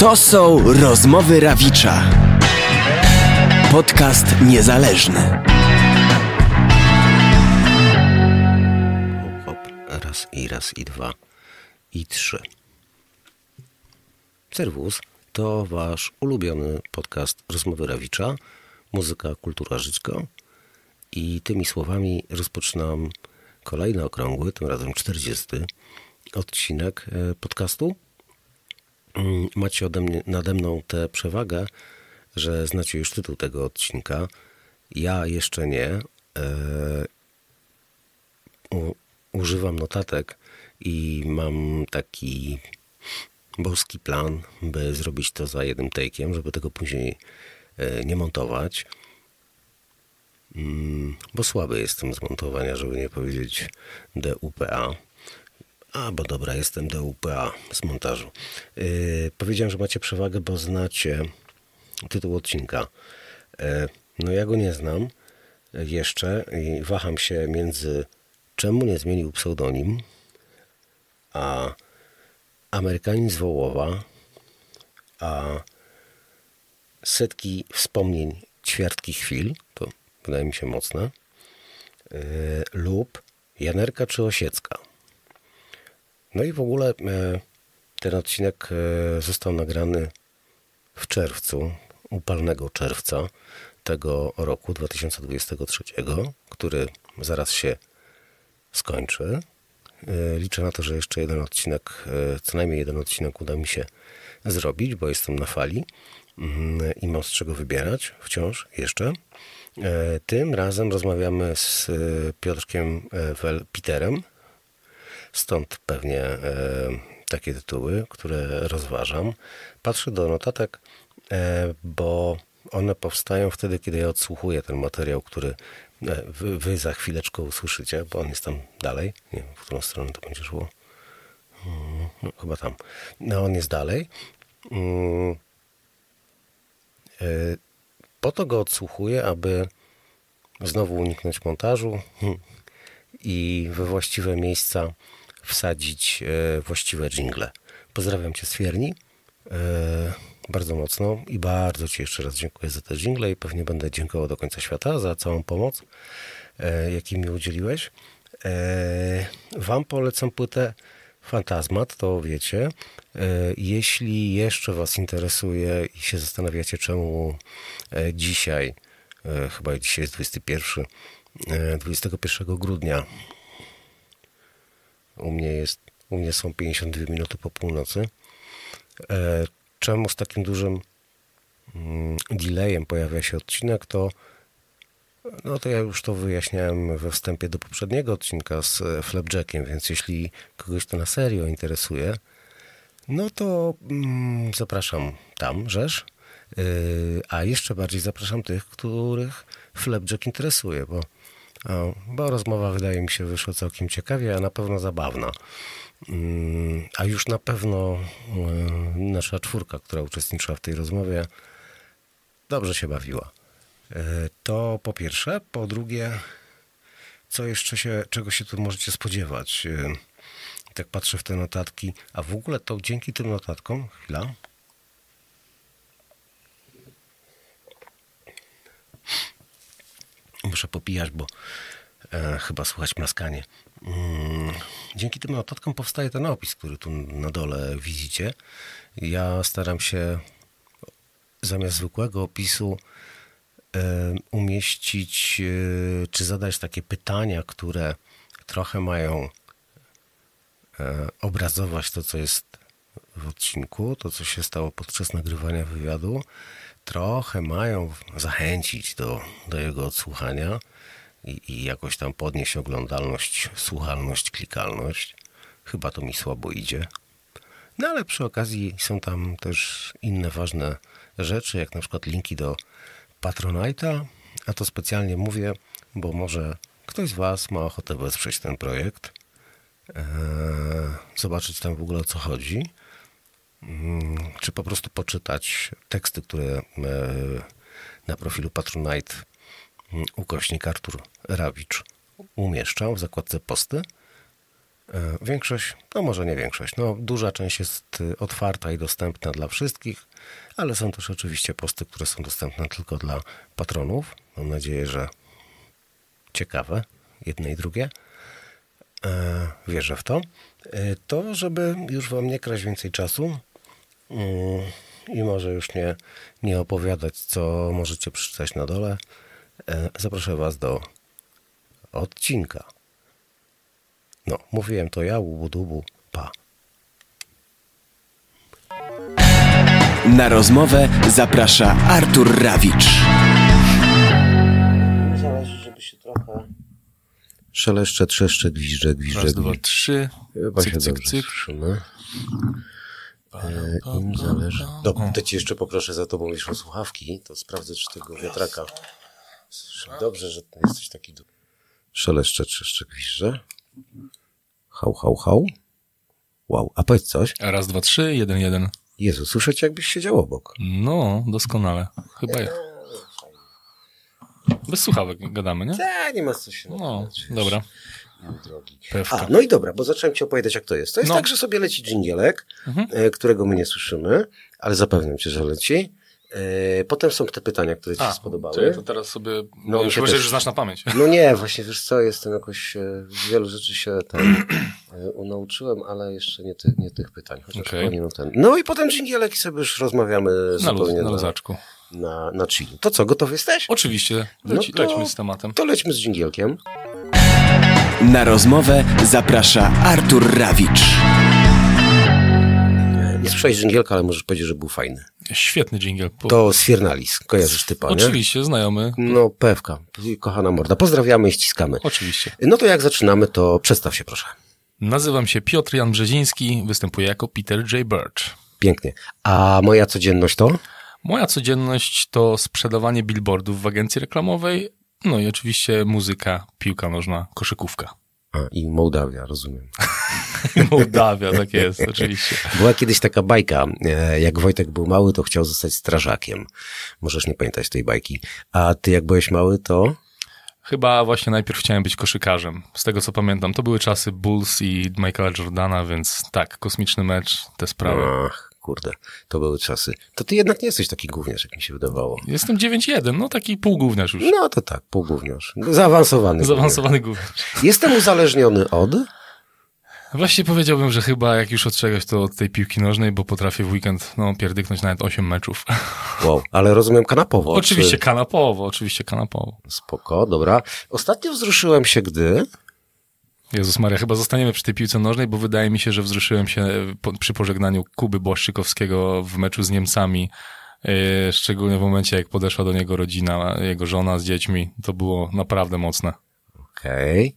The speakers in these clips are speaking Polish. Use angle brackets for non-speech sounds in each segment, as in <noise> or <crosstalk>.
To są rozmowy Rawicza. Podcast niezależny. Hop, raz i raz i dwa i trzy. Serwus to wasz ulubiony podcast Rozmowy Rawicza, muzyka, kultura, żyćko. I tymi słowami rozpoczynam kolejny okrągły, tym razem 40 odcinek e, podcastu. Mm, Macie ode mnie, nade mną tę przewagę, że znacie już tytuł tego odcinka. Ja jeszcze nie. E, u, używam notatek i mam taki boski plan, by zrobić to za jednym take'iem, żeby tego później e, nie montować. Mm, bo słaby jestem z montowania, żeby nie powiedzieć DUPA. A, bo dobra, jestem DUPA z montażu. Yy, powiedziałem, że macie przewagę, bo znacie tytuł odcinka. Yy, no ja go nie znam jeszcze i waham się między czemu nie zmienił pseudonim, a Amerykanin z Wołowa, a setki wspomnień, ćwiartki chwil, to wydaje mi się mocne, yy, lub Janerka czy Osiecka. No i w ogóle e, ten odcinek e, został nagrany w czerwcu, upalnego czerwca tego roku 2023, który zaraz się skończy. E, liczę na to, że jeszcze jeden odcinek, co najmniej jeden odcinek uda mi się zrobić, bo jestem na fali mm, i mam z czego wybierać wciąż jeszcze. Tym razem rozmawiamy z Piotrkiem Peterem, Stąd pewnie e, takie tytuły, które rozważam. Patrzę do notatek, e, bo one powstają wtedy, kiedy ja odsłuchuję ten materiał, który e, wy, za chwileczkę usłyszycie, bo on jest tam dalej. Nie wiem, w którą stronę to będzie szło. No, chyba tam. No, on jest dalej. Mm, po to go odsłuchuję, aby znowu uniknąć montażu i we właściwe miejsca wsadzić e, właściwe jingle. Pozdrawiam Cię z Fierni e, bardzo mocno i bardzo Ci jeszcze raz dziękuję za te jingle i pewnie będę dziękował do końca świata za całą pomoc, e, jakiej mi udzieliłeś. Wam polecam płytę Fantazmat, to wiecie. Jeśli jeszcze Was interesuje i się zastanawiacie, czemu dzisiaj, chyba dzisiaj jest 21, 21 grudnia u mnie, jest, u mnie są 52 minuty po północy. E, czemu z takim dużym mm, delayem pojawia się odcinek, to no to ja już to wyjaśniałem we wstępie do poprzedniego odcinka z e, Flapjackiem, więc jeśli kogoś to na serio interesuje, no to mm, zapraszam tam, rzesz. Yy, a jeszcze bardziej zapraszam tych, których Flapjack interesuje, bo bo rozmowa wydaje mi się wyszła całkiem ciekawie, a na pewno zabawna. Mm, a już na pewno e, nasza czwórka, która uczestniczyła w tej rozmowie, dobrze się bawiła. E, to po pierwsze. Po drugie, co jeszcze się, czego się tu możecie spodziewać? E, tak patrzę w te notatki, a w ogóle to dzięki tym notatkom, chwila, Muszę popijać, bo e, chyba słychać mlaskanie. Mm, dzięki tym notatkom powstaje ten opis, który tu na dole widzicie. Ja staram się zamiast zwykłego opisu e, umieścić, e, czy zadać takie pytania, które trochę mają e, obrazować to, co jest w odcinku, to, co się stało podczas nagrywania wywiadu, trochę mają zachęcić do, do jego odsłuchania i, i jakoś tam podnieść oglądalność, słuchalność, klikalność. Chyba to mi słabo idzie. No ale przy okazji są tam też inne ważne rzeczy, jak na przykład linki do Patronite'a, a to specjalnie mówię, bo może ktoś z Was ma ochotę wesprzeć ten projekt, eee, zobaczyć tam w ogóle o co chodzi. Mm, czy po prostu poczytać teksty, które e, na profilu Patronite mm, ukośnik Artur Rawicz umieszczał w zakładce posty. E, Większość, no może nie większość, no duża część jest y, otwarta i dostępna dla wszystkich, ale są też oczywiście posty, które są dostępne tylko dla patronów. Mam nadzieję, że ciekawe, jedne i drugie. E, Wierzę w to. To, żeby już wam nie kraść więcej czasu i może już nie, nie opowiadać, co możecie przeczytać na dole, e, zaproszę was do odcinka. No, mówiłem to ja, łubu-dubu, pa. Na rozmowę zaprasza Artur Rawicz. Zależy, żeby się trochę... Szeleszcze, trzeszcze, gwizdże, gwizdże, Raz, dwa, trzy. Chyba Cyk, się cyk, dobrze cyk. słyszymy. E, Im zależy... Do, to ci jeszcze poproszę za tobą jeszcze słuchawki, to sprawdzę, czy tego wiatraka... Dobrze, że jesteś taki... Szeleszcze, trzeszcze, gwizdże. Hał, hał, hał. Wow, a powiedz coś. Raz, dwa, trzy, jeden, jeden. Jezu, słyszę cię, jakbyś siedział obok. No, doskonale. Chyba ja. Bez słuchawek gadamy, nie? Nie, nie ma co się No, dobra. Drogi. Pewka. A, no i dobra, bo zacząłem ci opowiadać, jak to jest. To jest No. tak, że sobie leci dżingielek, Mhm. e, którego my nie słyszymy, ale zapewniam cię, że leci. E, Potem są te pytania, które ci się A, spodobały. to, to teraz sobie... No, No, już się też. że znasz na pamięć. No nie, właśnie wiesz co, jestem jakoś, e, wielu rzeczy się tam nauczyłem, ale jeszcze nie, ty, nie tych pytań, chociaż okay. no ten. No i potem dżingielek i sobie już rozmawiamy Na, luz, zupełnie na na, luzaczku. na, na chill. To co, gotowy jesteś? Oczywiście. No Leci, to- Lećmy z tematem. To lećmy z dżingielkiem. Na rozmowę zaprasza Artur Rawicz. Nie słyszałeś dżingielka, ale możesz powiedzieć, że był fajny. Świetny dżingiel. Po... To Sfiernalis, kojarzysz typa, nie? Oczywiście, znajomy. No, pewka. Kochana morda. Pozdrawiamy i ściskamy. Oczywiście. No to jak zaczynamy, to przedstaw się proszę. Nazywam się Piotr Jan Brzeziński, występuję jako Peter J. Birch. Pięknie. A moja codzienność to? Moja codzienność to sprzedawanie billboardów w agencji reklamowej, no i oczywiście muzyka, piłka nożna, koszykówka. A, i Mołdawia, rozumiem. <laughs> Mołdawia, tak jest, oczywiście. Była kiedyś taka bajka, e, jak Wojtek był mały, to chciał zostać strażakiem. Możesz nie pamiętać tej bajki. A ty jak byłeś mały, to? Chyba właśnie najpierw chciałem być koszykarzem. Z tego co pamiętam, to były czasy Bulls i Michaela Jordana, więc tak, kosmiczny mecz, te sprawy. Ach, kurde, to były czasy. To ty jednak nie jesteś taki gówniarz, jak mi się wydawało. Jestem 9-1, no taki półgówniarz już. No to tak, półgówniarz. Zaawansowany. Zaawansowany gówniarz. Jestem uzależniony od... Właśnie powiedziałbym, że chyba jak już od czegoś, to od tej piłki nożnej, bo potrafię w weekend no, pierdyknąć nawet 8 meczów. Wow, ale rozumiem kanapowo. oczywiście Czy... kanapowo, oczywiście kanapowo. Spoko, dobra. Ostatnio wzruszyłem się, gdy... Jezus Maria, chyba zostaniemy przy tej piłce nożnej, bo wydaje mi się, że wzruszyłem się po, przy pożegnaniu Kuby Błaszczykowskiego w meczu z Niemcami. Yy, szczególnie w momencie, jak podeszła do niego rodzina, jego żona z dziećmi. To było naprawdę mocne. Okej.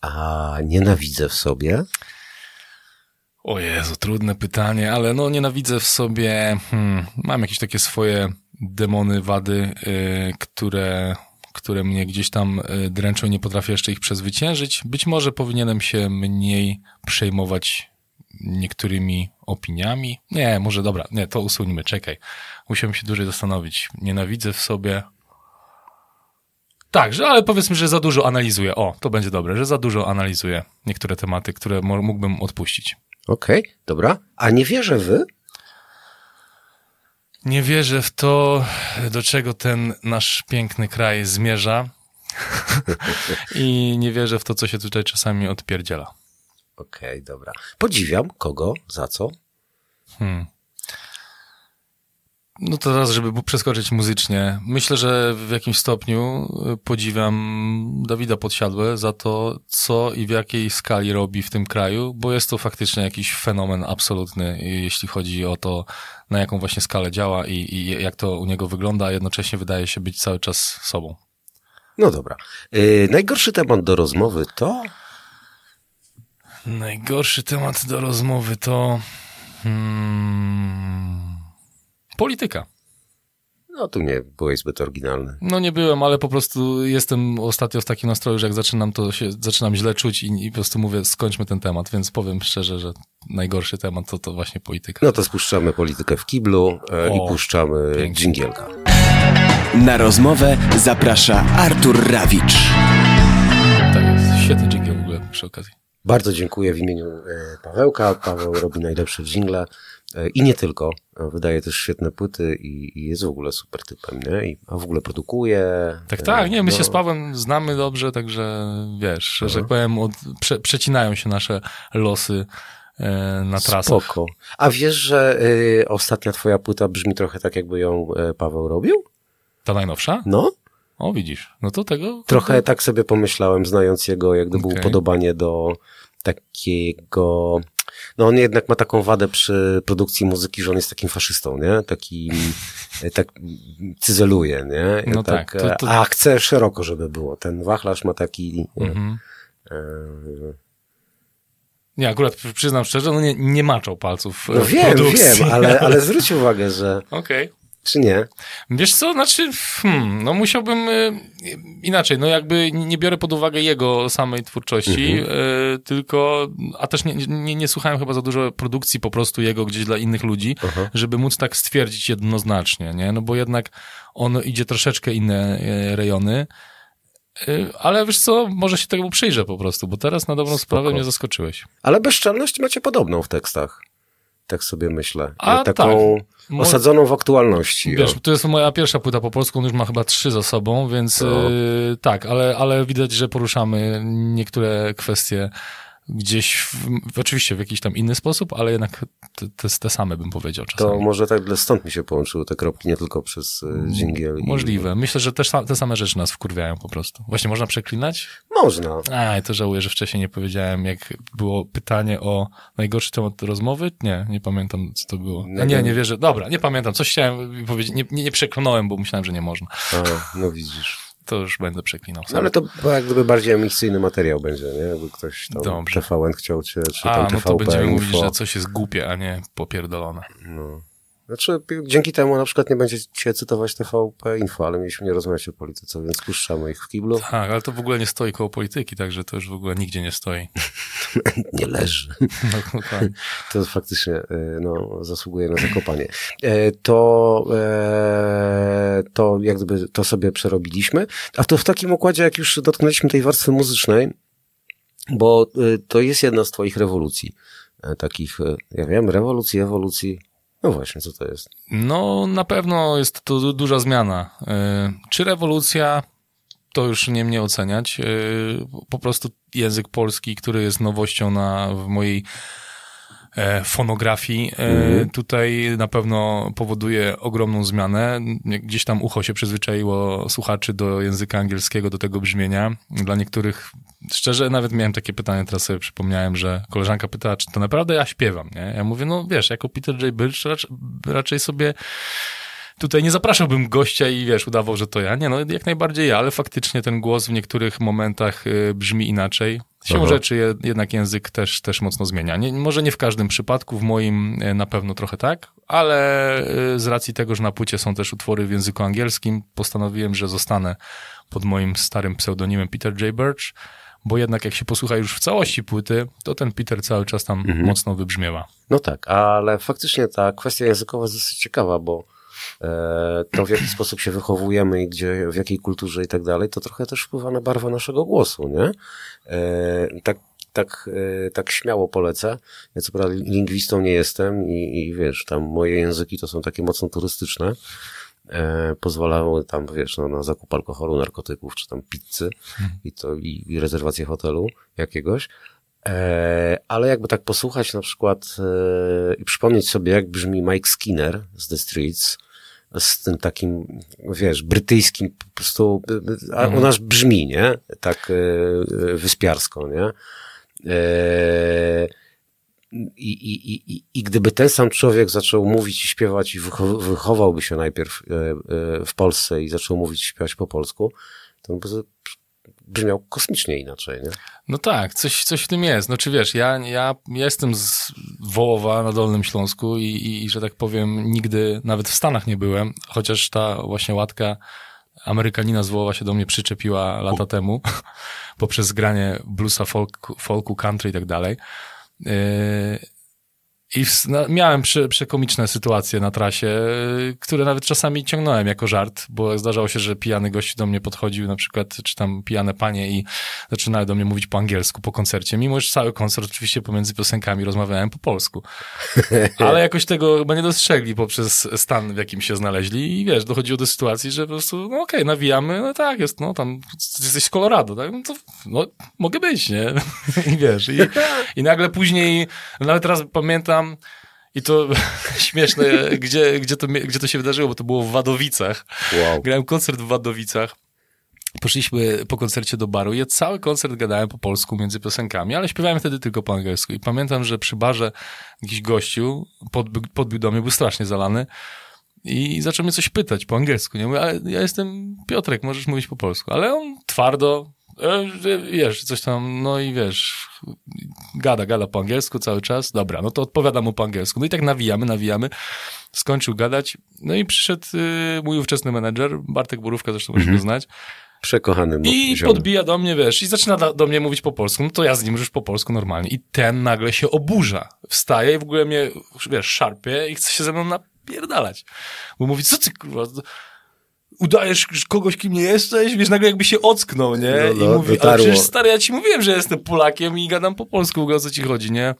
A nienawidzę w sobie? O Jezu, trudne pytanie, ale no nienawidzę w sobie, hmm, mam jakieś takie swoje demony, wady, yy, które, które mnie gdzieś tam yy, dręczą nie potrafię jeszcze ich przezwyciężyć. Być może powinienem się mniej przejmować niektórymi opiniami. Nie, może dobra, nie, to usuńmy, czekaj. Musiałem się dłużej zastanowić. Nienawidzę w sobie... Tak, że, ale powiedzmy, że za dużo analizuję. O, to będzie dobre, że za dużo analizuję niektóre tematy, które mógłbym odpuścić. Okej, dobra. A nie wierzę wy? Nie wierzę w to, do czego ten nasz piękny kraj zmierza. <laughs> I nie wierzę w to, co się tutaj czasami odpierdziela. Okej, dobra. Podziwiam. Kogo? Za co? Hmm. No to teraz, żeby przeskoczyć muzycznie. Myślę, że w jakimś stopniu y, podziwiam Dawida Podsiadłe za to, co i w jakiej skali robi w tym kraju, bo jest to faktycznie jakiś fenomen absolutny, jeśli chodzi o to, na jaką właśnie skalę działa i, i jak to u niego wygląda, a jednocześnie wydaje się być cały czas sobą. No dobra. Yy, najgorszy temat do rozmowy to... Najgorszy temat do rozmowy to hmm, polityka. No tu nie byłeś zbyt oryginalny. No nie byłem, ale po prostu jestem ostatnio w takim nastroju, że jak zaczynam, to się zaczynam źle czuć i, i po prostu mówię, skończmy ten temat, więc powiem szczerze, że najgorszy temat to, to właśnie polityka. No to spuszczamy politykę w kiblu e, O, i puszczamy pięknie. dżingielka. Na rozmowę zaprasza Artur Rawicz. Tak jest, świetny dżingiel w ogóle przy okazji. Bardzo dziękuję w imieniu e, Pawełka. Paweł robi najlepsze jingle e, i nie tylko. Wydaje też świetne płyty i, i jest w ogóle super typem, nie? I, a w ogóle produkuje. Tak, e, tak, nie, my no. się z Pawłem znamy dobrze, także wiesz, że tak powiem, od, prze, przecinają się nasze losy e, na trasach. Spoko. A wiesz, że y, ostatnia twoja płyta brzmi trochę tak, jakby ją e, Paweł robił? Ta najnowsza? No, O, widzisz. No to tego... trochę tak sobie pomyślałem, znając jego, jak gdyby Okej. upodobanie do takiego... No on jednak ma taką wadę przy produkcji muzyki, że on jest takim faszystą, nie? Taki, <laughs> tak cyzeluje, nie? No tak, to- to- A chce szeroko, żeby było. Ten wachlarz ma taki... Mhm. E, Nie, akurat przy- przyznam szczerze, no nie, nie maczał palców no wiem, produkcji. wiem, ale, ale <laughs> zwróć uwagę, że... Okej. Czy nie? Wiesz co, znaczy, hmm, no musiałbym y, inaczej, no jakby nie biorę pod uwagę jego samej twórczości, Mhm. y, tylko, a też nie, nie, nie słuchałem chyba za dużo produkcji po prostu jego gdzieś dla innych ludzi, Aha. żeby móc tak stwierdzić jednoznacznie, nie? No bo jednak on idzie troszeczkę inne y, rejony, ale wiesz co, może się temu przyjrzę po prostu, bo teraz na dobrą Spoko. sprawę mnie zaskoczyłeś. Ale bezczelność macie podobną w tekstach. Tak sobie myślę. A, Taką Mo- osadzoną w aktualności. Wiesz, to jest moja pierwsza płyta po polsku, on już ma chyba trzy za sobą, więc No. yy, tak, ale, ale widać, że poruszamy niektóre kwestie gdzieś, w, oczywiście w jakiś tam inny sposób, ale jednak te, te, te same bym powiedział To czasami. może tak stąd mi się połączyły te kropki, nie tylko przez y, dżingiel. i- Możliwe. Myślę, że też te same rzeczy nas wkurwiają po prostu. Właśnie można przeklinać? Można. A, to żałuję, że wcześniej nie powiedziałem, jak było pytanie o najgorszy temat rozmowy. Nie, nie pamiętam, co to było. A nie, nie wierzę. Dobra, nie pamiętam. Coś chciałem powiedzieć. Nie, nie, nie przeklnąłem, bo myślałem, że nie można. A, no widzisz. To już będę przeklinał. No, ale to jak gdyby bardziej emisyjny materiał będzie, nie? Jakby ktoś tam Dobrze. TVN chciał cię, czy A, tam no TVP to będziemy Info. mówić, że coś jest głupie, a nie popierdolone. No. Znaczy, dzięki temu na przykład nie będziecie cytować TVP Info, ale mieliśmy nie rozmawiać o polityce, więc puszczamy ich w kiblu. Tak, ale to w ogóle nie stoi koło polityki, także to już w ogóle nigdzie nie stoi. <laughs> Nie leży. <laughs> No. To faktycznie y, no, zasługuje na zakopanie. E, To, e, to jak gdyby to sobie przerobiliśmy. A to w takim układzie, jak już dotknęliśmy tej warstwy muzycznej, bo to jest jedna z twoich rewolucji. E, Takich, e, ja wiem, rewolucji, ewolucji. No właśnie, co to jest? No, na pewno jest to du- duża zmiana. Y, Czy rewolucja, to już nie mnie oceniać. Y, Po prostu język polski, który jest nowością na, w mojej e, fonografii, e, tutaj na pewno powoduje ogromną zmianę. Gdzieś tam ucho się przyzwyczaiło słuchaczy do języka angielskiego, do tego brzmienia. Dla niektórych, szczerze, nawet miałem takie pytanie, teraz sobie przypomniałem, że koleżanka pytała, czy to naprawdę ja śpiewam, nie? Ja mówię, no wiesz, jako Peter J. Birch raczej, raczej sobie tutaj nie zapraszałbym gościa i wiesz, udawał, że to ja. Nie, no jak najbardziej ja, ale faktycznie ten głos w niektórych momentach y, brzmi inaczej. Siłą rzeczy je, jednak język też, też mocno zmienia. Nie, może nie w każdym przypadku, w moim y, na pewno trochę tak, ale y, z racji tego, że na płycie są też utwory w języku angielskim, postanowiłem, że zostanę pod moim starym pseudonimem Peter J. Birch, bo jednak jak się posłucha już w całości płyty, to ten Peter cały czas tam mocno wybrzmiewa. No tak, ale faktycznie ta kwestia językowa jest dosyć ciekawa, bo e, to w jaki sposób się wychowujemy i gdzie, w jakiej kulturze i tak dalej, to trochę też wpływa na barwę naszego głosu, nie? E, tak, tak, e, tak śmiało polecę. Ja co prawda lingwistą nie jestem i, i wiesz, tam moje języki to są takie mocno turystyczne. E, pozwalały tam, wiesz, no, na zakup alkoholu, narkotyków, czy tam pizzy i to, i, i rezerwację hotelu jakiegoś. E, ale jakby tak posłuchać na przykład e, i przypomnieć sobie, jak brzmi Mike Skinner z The Streets, z tym takim, wiesz, brytyjskim po prostu, a u nas brzmi, nie? Tak e, wyspiarsko, nie? E, i, i, i, I gdyby ten sam człowiek zaczął mówić i śpiewać i wycho- wychowałby się najpierw e, w Polsce i zaczął mówić i śpiewać po polsku, to brzmiał kosmicznie inaczej, nie? No tak, coś, coś w tym jest. No czy wiesz, ja, ja jestem z Wołowa na Dolnym Śląsku i, i, i że tak powiem, nigdy nawet w Stanach nie byłem, chociaż ta właśnie łatka Amerykanina z Wołowa się do mnie przyczepiła lata temu <laughs> poprzez granie bluesa, folk, folku, country i tak dalej. Yy, I w, no, miałem prze, przekomiczne sytuacje na trasie, y, które nawet czasami ciągnąłem jako żart, bo zdarzało się, że pijany gość do mnie podchodził, na przykład, czy tam pijane panie i zaczynały do mnie mówić po angielsku po koncercie, mimo że cały koncert oczywiście pomiędzy piosenkami rozmawiałem po polsku. <laughs> Ale jakoś tego chyba nie dostrzegli poprzez stan, w jakim się znaleźli i wiesz, dochodziło do sytuacji, że po prostu, no okej, okay, nawijamy, no tak, jest, no tam, jesteś z Colorado, tak, no to, no, mogę być, nie? <laughs> I wiesz, i, i nagle później, nawet teraz pamiętam, i to <laughs> śmieszne, gdzie, gdzie, to, gdzie to się wydarzyło, bo to było w Wadowicach. Wow. Grałem koncert w Wadowicach. Poszliśmy po koncercie do baru. Ja cały koncert gadałem po polsku między piosenkami, ale śpiewałem wtedy tylko po angielsku. I pamiętam, że przy barze jakiś gościu podbił, podbił do mnie, był strasznie zalany i zaczął mnie coś pytać po angielsku. Nie? Mówię, ale ja jestem Piotrek, możesz mówić po polsku. Ale on twardo, wiesz, coś tam, no i wiesz, gada, gada po angielsku cały czas. Dobra, no to odpowiadam mu po angielsku. No i tak nawijamy, nawijamy. Skończył gadać. No i przyszedł y, mój ówczesny menedżer, Bartek Borówka, zresztą musimy mhm. znać. Przekochany I ziom. podbija do mnie, wiesz, i zaczyna do, do mnie mówić po polsku. No to ja z nim już po polsku normalnie. I ten nagle się oburza. Wstaje i w ogóle mnie, wiesz, szarpie i chce się ze mną napierdalać. Bo mówi, co ty, kurwa, udajesz kogoś, kim nie jesteś, wiesz, nagle jakby się ocknął, nie? No, no, I mówi, ale przecież stary, ja ci mówiłem, że jestem Polakiem i gadam po polsku, o co ci chodzi, nie?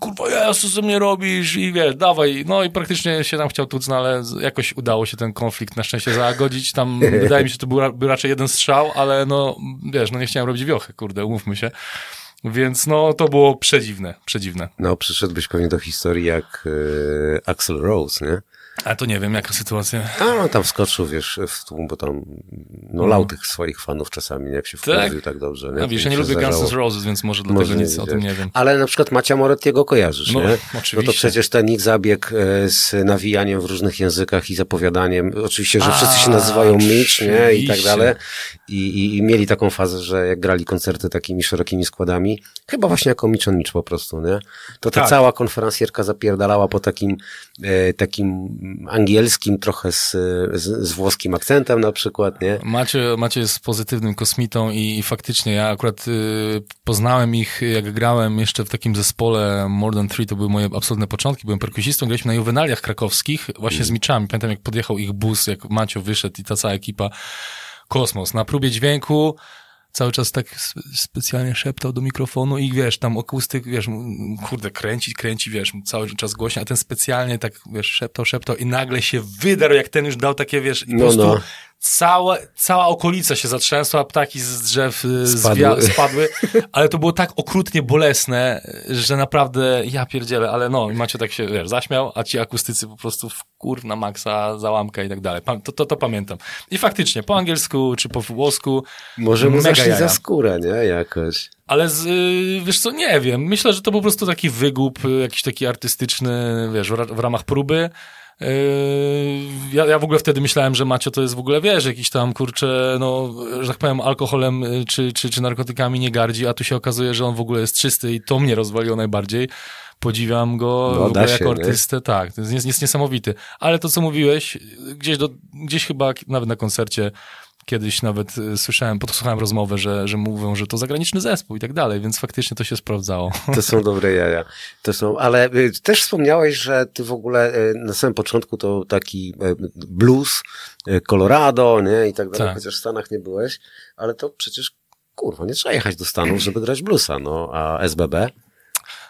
Kurwa, ja co ze mnie robisz i wiesz, dawaj. No i praktycznie się tam chciał tuc, no ale jakoś udało się ten konflikt na szczęście zagodzić. Tam <laughs> wydaje mi się, to był, był raczej jeden strzał, ale no, wiesz, no nie chciałem robić wiochy, kurde, umówmy się. Więc no, to było przedziwne, przedziwne. No, przyszedłbyś pewnie do historii jak yy, Axel Rose, nie? A to nie wiem, jaka sytuacja. A on tam wskoczył, wiesz, w tłum, bo tam no, lał tych swoich fanów czasami, jak się wkurzył tak, tak dobrze. Nie? A wiesz, ja nie lubię Guns N' Roses, więc może dlatego może nic o tym nie wiem. Ale na przykład Macia Morettiego kojarzysz, no, nie? Oczywiście. No to przecież ten ich zabieg e, z nawijaniem w różnych językach i zapowiadaniem. Oczywiście, że A, wszyscy się nazywają Mitch, nie? I tak dalej. I, i, I mieli taką fazę, że jak grali koncerty takimi szerokimi składami, chyba właśnie jako Mitch on Mitch po prostu, nie? To ta tak. cała konferencjerka zapierdalała po takim, e, takim angielskim, trochę z, z, z, włoskim akcentem na przykład, nie? Macie, Macie jest pozytywnym kosmitą i, i faktycznie ja akurat y, poznałem ich, jak grałem jeszcze w takim zespole More Than Three, to były moje absolutne początki, byłem perkusistą, graliśmy na juwenaliach krakowskich, właśnie mm. z Miczami. Pamiętam, jak podjechał ich bus, jak Macio wyszedł i ta cała ekipa Kosmos. Na próbie dźwięku cały czas tak specjalnie szeptał do mikrofonu i wiesz, tam akustyk, wiesz, kurde, kręci, kręci, wiesz, cały czas głośno, a ten specjalnie tak, wiesz, szeptał, szeptał i nagle się wydarł, jak ten już dał takie, wiesz, i no, po prostu no cała, cała okolica się zatrzęsła, ptaki z drzew y, spadły. spadły, ale to było tak okrutnie bolesne, że naprawdę ja pierdzielę, ale no, macie tak się, wiesz, zaśmiał, a ci akustycy po prostu w kur na maksa, załamka i tak dalej. To, to, to pamiętam. I faktycznie, po angielsku czy po włosku Możemy zeszli za skórę, nie? Jakoś. Ale z, y, wiesz co, nie wiem. Myślę, że to po prostu taki wygłup, y, jakiś taki artystyczny, wiesz, w ramach próby. Yy, ja, ja w ogóle wtedy myślałem, że Macio to jest w ogóle, wiesz, jakiś tam, kurczę, no, że tak powiem, alkoholem y, czy, czy, czy narkotykami nie gardzi, a tu się okazuje, że on w ogóle jest czysty i to mnie rozwaliło najbardziej. Podziwiam go no, jako się, artystę, nie? tak, to jest, jest niesamowity. Ale to, co mówiłeś, gdzieś, do, gdzieś chyba nawet na koncercie Kiedyś nawet y, słyszałem, podsłuchałem rozmowę, że, że mówią, że to zagraniczny zespół i tak dalej, więc faktycznie to się sprawdzało. To są dobre jaja. To są, ale y, też wspomniałeś, że ty w ogóle y, na samym początku to taki blues, Colorado, nie, i tak dalej, tak. chociaż w Stanach nie byłeś, ale to przecież, kurwa, nie trzeba jechać do Stanów, żeby grać bluesa, no, a SBB?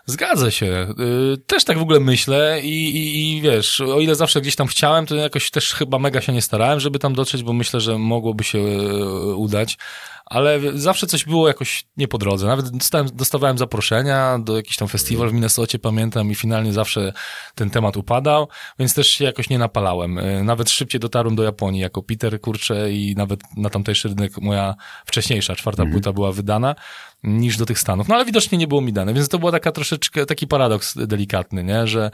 Zgadza się. Y, też tak w ogóle myślę i, i, i, wiesz, o ile zawsze gdzieś tam chciałem, to jakoś też chyba mega się nie starałem, żeby tam dotrzeć, bo myślę, że mogłoby się y, udać ale zawsze coś było jakoś nie po drodze. Nawet dostałem, dostawałem zaproszenia do jakiś tam festiwal w Minnesocie, pamiętam, i finalnie zawsze ten temat upadał, więc też się jakoś nie napalałem. Y, nawet szybciej dotarłem do Japonii jako Peter, kurczę, i nawet na tamtejszy rynek moja wcześniejsza, czwarta mm. płyta była wydana niż do tych Stanów. No ale widocznie nie było mi dane, więc to była taka troszeczkę, taki paradoks delikatny, nie, że e,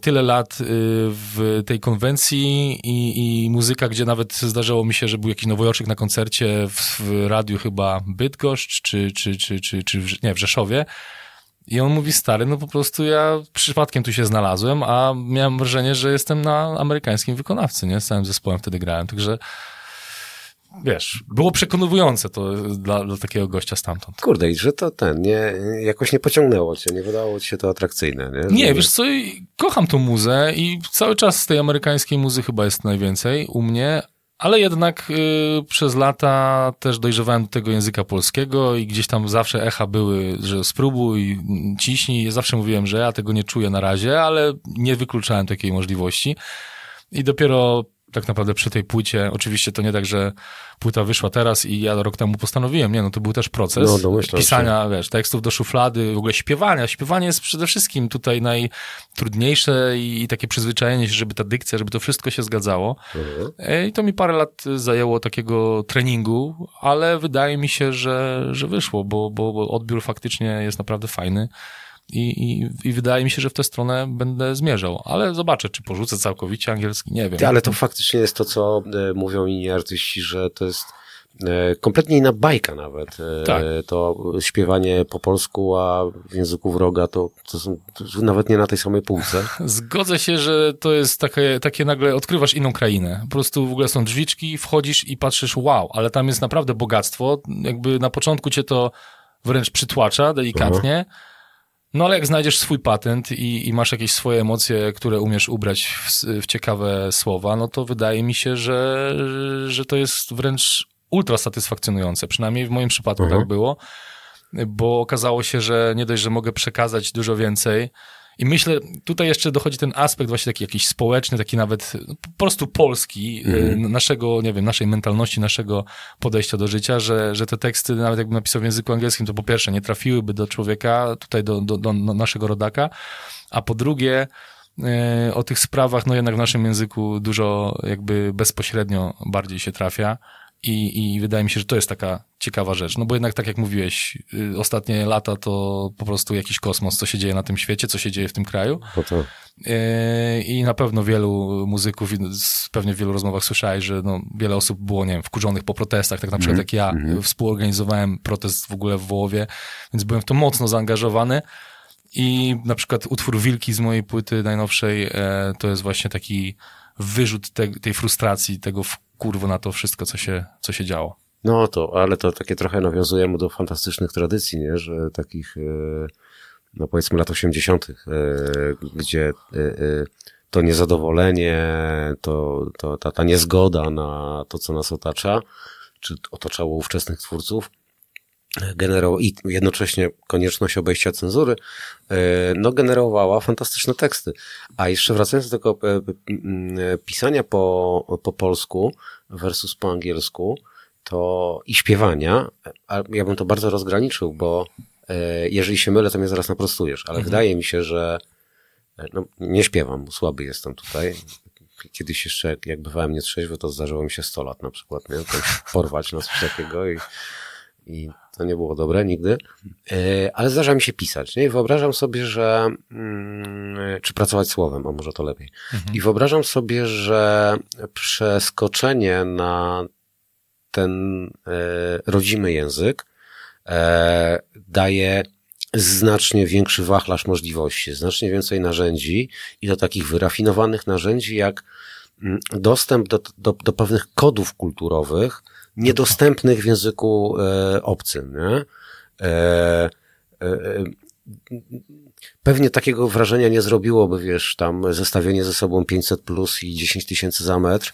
tyle lat e, w tej konwencji i, i muzyka, gdzie nawet zdarzało mi się, że był jakiś nowojorczyk na koncercie w, w radiu chyba Bydgoszcz, czy, czy, czy, czy, czy w, nie, w Rzeszowie. I on mówi, stary, no po prostu ja przypadkiem tu się znalazłem, a miałem wrażenie, że jestem na amerykańskim wykonawcy, nie? Z całym zespołem wtedy grałem, także wiesz, było przekonujące to dla, dla takiego gościa stamtąd. Kurde, i że to ten, nie, jakoś nie pociągnęło cię, nie wydało ci się to atrakcyjne, nie? Nie, Że- wiesz co, kocham tą muzę i cały czas z tej amerykańskiej muzy chyba jest najwięcej u mnie, ale jednak y, przez lata też dojrzewałem do tego języka polskiego i gdzieś tam zawsze echa były, że spróbuj, ciśnij. Zawsze mówiłem, że ja tego nie czuję na razie, ale nie wykluczałem takiej możliwości. I dopiero tak naprawdę przy tej płycie, oczywiście to nie tak, że płyta wyszła teraz i ja rok temu postanowiłem, nie no, to był też proces No, domyślam się. pisania, wiesz, tekstów do szuflady, w ogóle śpiewania. Śpiewanie jest przede wszystkim tutaj najtrudniejsze i, i takie przyzwyczajenie się, żeby ta dykcja, żeby to wszystko się zgadzało. Mhm. E, I to mi parę lat zajęło takiego treningu, ale wydaje mi się, że, że wyszło, bo, bo, bo odbiór faktycznie jest naprawdę fajny. I, i, I wydaje mi się, że w tę stronę będę zmierzał, ale zobaczę, czy porzucę całkowicie angielski, nie wiem. Ale to faktycznie jest to, co e, mówią inni artyści, że to jest e, kompletnie inna bajka nawet. E, Tak. To śpiewanie po polsku, a w języku wroga to, to są to nawet nie na tej samej półce. <laughs> Zgodzę się, że to jest takie, takie nagle odkrywasz inną krainę. Po prostu w ogóle są drzwiczki, wchodzisz i patrzysz, wow, ale tam jest naprawdę bogactwo. Jakby na początku cię to wręcz przytłacza delikatnie. No ale jak znajdziesz swój patent i, i masz jakieś swoje emocje, które umiesz ubrać w, w ciekawe słowa, no to wydaje mi się, że, że to jest wręcz ultra satysfakcjonujące. Przynajmniej w moim przypadku Mhm. tak było, bo okazało się, że nie dość, że mogę przekazać dużo więcej. I myślę, tutaj jeszcze dochodzi ten aspekt właśnie taki jakiś społeczny, taki nawet po prostu polski, y, naszego, nie wiem, naszej mentalności, naszego podejścia do życia, że, że te teksty, nawet jakbym napisał w języku angielskim, to po pierwsze nie trafiłyby do człowieka, tutaj do, do, do naszego rodaka, a po drugie y, o tych sprawach, no jednak w naszym języku dużo jakby bezpośrednio bardziej się trafia. I, I wydaje mi się, że to jest taka ciekawa rzecz. No bo jednak, tak jak mówiłeś, y, ostatnie lata to po prostu jakiś kosmos, co się dzieje na tym świecie, co się dzieje w tym kraju. No to, Yy, I na pewno wielu muzyków, pewnie w wielu rozmowach słyszałeś, że no, wiele osób było, nie wiem, wkurzonych po protestach, tak na przykład jak ja y, współorganizowałem protest w ogóle w Wołowie, więc byłem w to mocno zaangażowany. I na przykład utwór Wilki z mojej płyty najnowszej e, to jest właśnie taki wyrzut te, tej frustracji, tego wkurwu na to wszystko, co się, co się działo. no to, ale to takie trochę nawiązujemy do fantastycznych tradycji, nie? Że takich, e, no powiedzmy lat 80., e, gdzie e, to niezadowolenie, to, to ta, ta niezgoda na to, co nas otacza, czy otaczało ówczesnych twórców, generował i jednocześnie konieczność obejścia cenzury, e, no generowała fantastyczne teksty. A jeszcze wracając do tego e, e, pisania po, po polsku versus po angielsku, to i śpiewania, a ja bym to bardzo rozgraniczył, bo jeżeli się mylę, to mnie zaraz naprostujesz, ale wydaje mi się, że no, nie śpiewam, słaby jestem tutaj. Kiedyś jeszcze, jak, bywałem nietrzeźwy, to zdarzyło mi się 100 lat na przykład, nie? Porwać na coś takiego i, i to nie było dobre nigdy. E, Ale zdarza mi się pisać, nie? I wyobrażam sobie, że, mm, czy pracować słowem, a może to lepiej. I wyobrażam sobie, że przeskoczenie na ten e, rodzimy język e, daje znacznie większy wachlarz możliwości, znacznie więcej narzędzi i do takich wyrafinowanych narzędzi jak mm, dostęp do, do, do pewnych kodów kulturowych niedostępnych w języku e, obcym. Nie? E, e, e, Pewnie takiego wrażenia nie zrobiłoby, wiesz, tam zestawienie ze sobą 500 plus i 10 tysięcy za metr,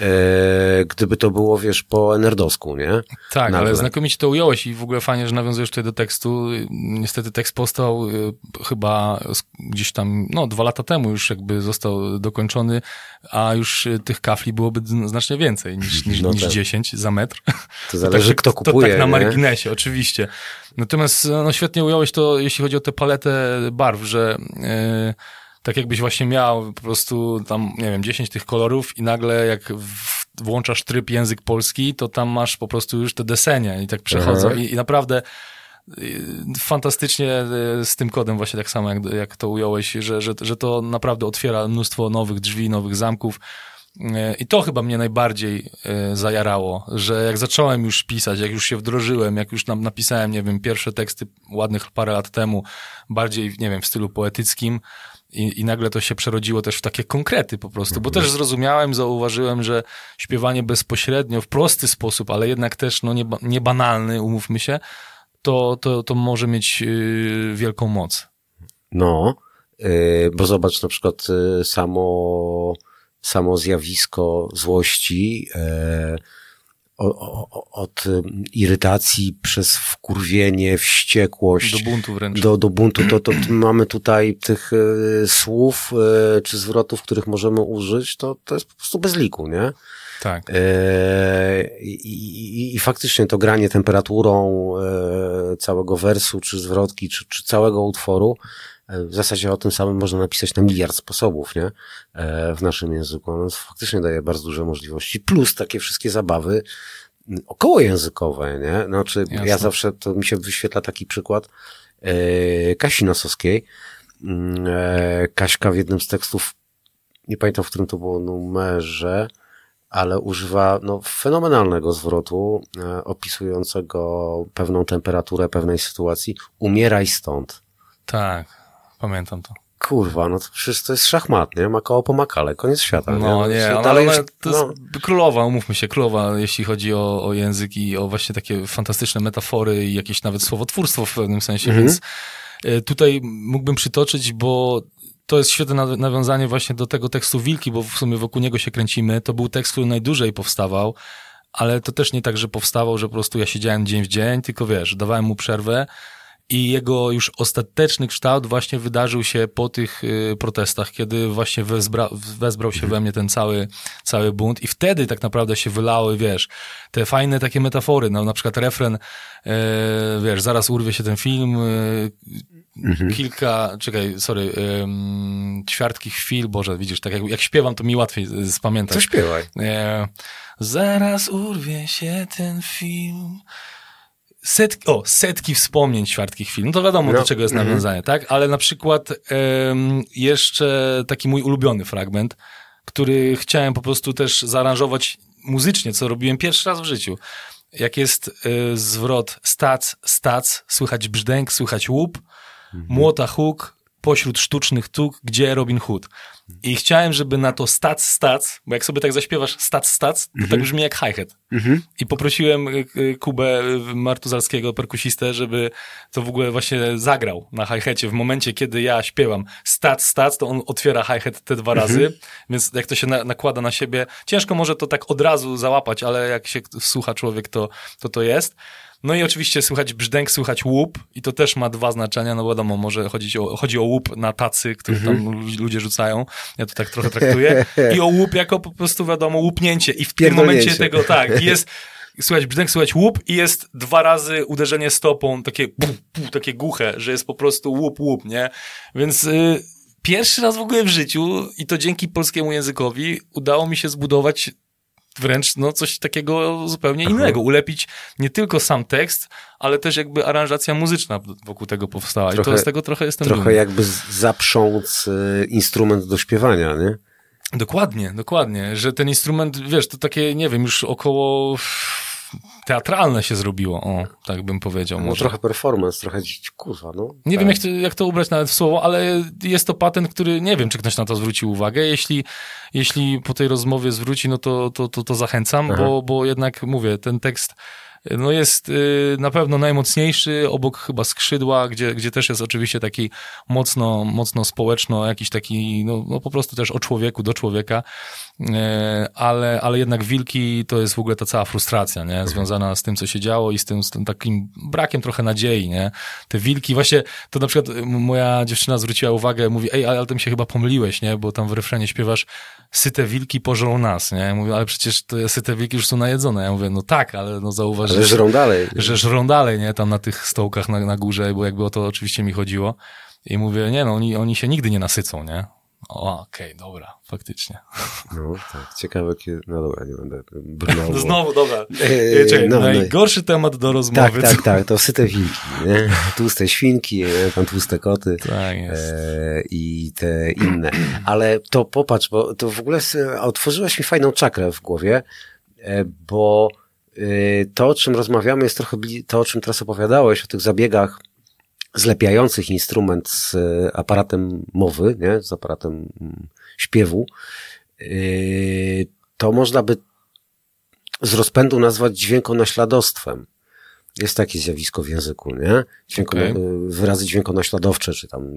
e, gdyby to było, wiesz, po nerdowsku, nie? Tak, Nagle. ale znakomicie to ująłeś i w ogóle fajnie, że nawiązujesz tutaj do tekstu. Niestety tekst powstał y, chyba gdzieś tam, no dwa lata temu już jakby został dokończony, a już y, tych kafli byłoby znacznie więcej niż, niż, No niż tak. 10 za metr. To <laughs> zależy, kto kupuje, To tak na nie? marginesie, oczywiście. Natomiast no, świetnie ująłeś to, jeśli chodzi o tę paletę barw, że yy, tak jakbyś właśnie miał po prostu tam, nie wiem, 10 tych kolorów i nagle jak w, włączasz tryb język polski, to tam masz po prostu już te desenie i tak przechodzą Aha. i, i naprawdę y, fantastycznie y, z tym kodem właśnie tak samo jak, jak to ująłeś, że, że, że to naprawdę otwiera mnóstwo nowych drzwi, nowych zamków. Y, I to chyba mnie najbardziej y, zajarało, że jak zacząłem już pisać, jak już się wdrożyłem, jak już nam napisałem, nie wiem, pierwsze teksty ładnych parę lat temu, bardziej, nie wiem, w stylu poetyckim I, I nagle to się przerodziło też w takie konkrety po prostu, bo Mhm. też zrozumiałem, zauważyłem, że śpiewanie bezpośrednio, w prosty sposób, ale jednak też no, nie, nie banalny, umówmy się, to, to, to może mieć yy, wielką moc. No, yy, bo zobacz na przykład yy, samo, samo zjawisko złości yy, o, o, od yy, irytacji przez wkurwienie, wściekłość. Do buntu wręcz. Do, do buntu, to, to t- mamy tutaj tych y, słów y, czy zwrotów, których możemy użyć, to, to jest po prostu bez liku, nie? Tak. E, I, i, faktycznie to granie temperaturą e, całego wersu, czy zwrotki, czy, czy całego utworu, e, w zasadzie o tym samym można napisać na miliard sposobów, nie? E, w naszym języku. Ono faktycznie daje bardzo duże możliwości. Plus takie wszystkie zabawy m, okołojęzykowe, nie? Znaczy, ja Jasne. zawsze, to mi się wyświetla taki przykład e, Kasi Nosowskiej. Mm, e, Kaśka w jednym z tekstów, nie pamiętam w którym to było numerze, ale używa no, fenomenalnego zwrotu e, opisującego pewną temperaturę pewnej sytuacji. Umieraj stąd. Tak, pamiętam to. Kurwa, no to przecież to jest szachmat, nie? Makao po makale, koniec świata. No nie, nie, To ale dalej ona, już- to no, jest królowa, umówmy się, królowa, jeśli chodzi o, o język i o właśnie takie fantastyczne metafory i jakieś nawet słowotwórstwo w pewnym sensie, Mhm. więc e, tutaj mógłbym przytoczyć, bo to jest świetne naw- nawiązanie właśnie do tego tekstu Wilki, bo w sumie wokół niego się kręcimy. To był tekst, który najdłużej powstawał, ale to też nie tak, że powstawał, że po prostu ja siedziałem dzień w dzień, tylko wiesz, dawałem mu przerwę i jego już ostateczny kształt właśnie wydarzył się po tych y, protestach, kiedy właśnie wezbra, wezbrał się we mnie ten cały, cały bunt i wtedy tak naprawdę się wylały, wiesz, te fajne takie metafory, no na przykład refren, e, wiesz, zaraz urwie się ten film, e, kilka, czekaj, sorry, ćwiartki chwil, Boże, widzisz, tak jak, jak śpiewam, to mi łatwiej y, spamiętać. to śpiewaj. E, zaraz urwie się ten film. Setki, o, setki wspomnień ćwiartkich film. No to wiadomo, No, do czego jest mhm. nawiązanie, tak? Ale na przykład em, jeszcze taki mój ulubiony fragment, który chciałem po prostu też zaaranżować muzycznie, co robiłem pierwszy raz w życiu. Jak jest e, zwrot stac, stac, słychać brzdęk, słychać łup, młota huk, pośród sztucznych tuk, gdzie Robin Hood. I chciałem, żeby na to stac, stac, bo jak sobie tak zaśpiewasz stac, stac, to tak brzmi jak hi-hat. I poprosiłem y, y, Kubę y, Martuzalskiego, perkusistę, żeby to w ogóle właśnie zagrał na hi-hacie. W momencie, kiedy ja śpiewam stac, stac, to on otwiera hi-hat te dwa razy, więc jak to się na, nakłada na siebie, ciężko może to tak od razu załapać, ale jak się słucha człowiek, to to, to jest. No i oczywiście słychać brzdęk, słychać łup i to też ma dwa znaczenia, no wiadomo, może chodzić o, chodzi o łup na tacy, który tam lu- ludzie rzucają, ja to tak trochę traktuję, <laughs> i o łup jako po prostu wiadomo łupnięcie. I w tym momencie tego, tak, i jest słychać brzdęk, słychać łup i jest dwa razy uderzenie stopą, takie bu, bu, takie głuche, że jest po prostu łup, łup, nie? Więc y, pierwszy raz w ogóle w życiu i to dzięki polskiemu językowi udało mi się zbudować wręcz no coś takiego zupełnie innego. Ulepić nie tylko sam tekst, ale też jakby aranżacja muzyczna wokół tego powstała. I Trochę- to z tego trochę jestem Trochę dumny. jakby zaprząc y, instrument do śpiewania, nie? Dokładnie, dokładnie, że ten instrument, wiesz, to takie, nie wiem, już około teatralne się zrobiło, o, tak bym powiedział No, może. trochę performance, trochę kurwa, no. Nie tak. wiem, jak to, jak to ubrać nawet w słowo, ale jest to patent, który nie wiem, czy ktoś na to zwrócił uwagę. Jeśli, jeśli po tej rozmowie zwróci, no to, to, to, to zachęcam, Aha. bo, bo jednak mówię, ten tekst no jest y, na pewno najmocniejszy, obok chyba skrzydła, gdzie, gdzie też jest oczywiście taki mocno, mocno społeczno, jakiś taki, no, no po prostu też o człowieku, do człowieka, ale, ale jednak wilki to jest w ogóle ta cała frustracja, nie? Związana z tym, co się działo i z tym, z tym takim brakiem trochę nadziei, nie? Te wilki, właśnie to na przykład moja dziewczyna zwróciła uwagę, mówi, ej, ale tym się chyba pomyliłeś, nie? Bo tam w refrenie śpiewasz syte wilki pożrą nas, nie? Ja mówię, ale przecież te syte wilki już są najedzone. Ja mówię, no tak, ale no zauważ, Ale że- żrą dalej. że żrą dalej, nie, tam na tych stołkach na, na górze, bo jakby o to oczywiście mi chodziło. I mówię, nie no, oni, oni się nigdy nie nasycą, nie? O, okej, dobra, faktycznie. No tak, ciekawe kiedy... No dobra, nie będę brnął. bo- <laughs> Znowu, dobra. Eee, Czekaj, no, no. najgorszy temat do Tak, rozmowy. tak, tak, to syte wilki, nie? Tłuste świnki, nie? tam tłuste koty. Tak jest. e, i te inne. Ale to popatrz, bo to w ogóle otworzyłaś mi fajną czakrę w głowie, e, bo e, to, o czym rozmawiamy, jest trochę to, o czym teraz opowiadałeś, o tych zabiegach zlepiających instrument z e, aparatem mowy, nie? z aparatem mm, śpiewu, yy, to można by z rozpędu nazwać dźwiękonaśladostwem. Jest takie zjawisko w języku, nie? Dźwięko, Okej. y, Wyrazy dźwiękonaśladowcze, czy tam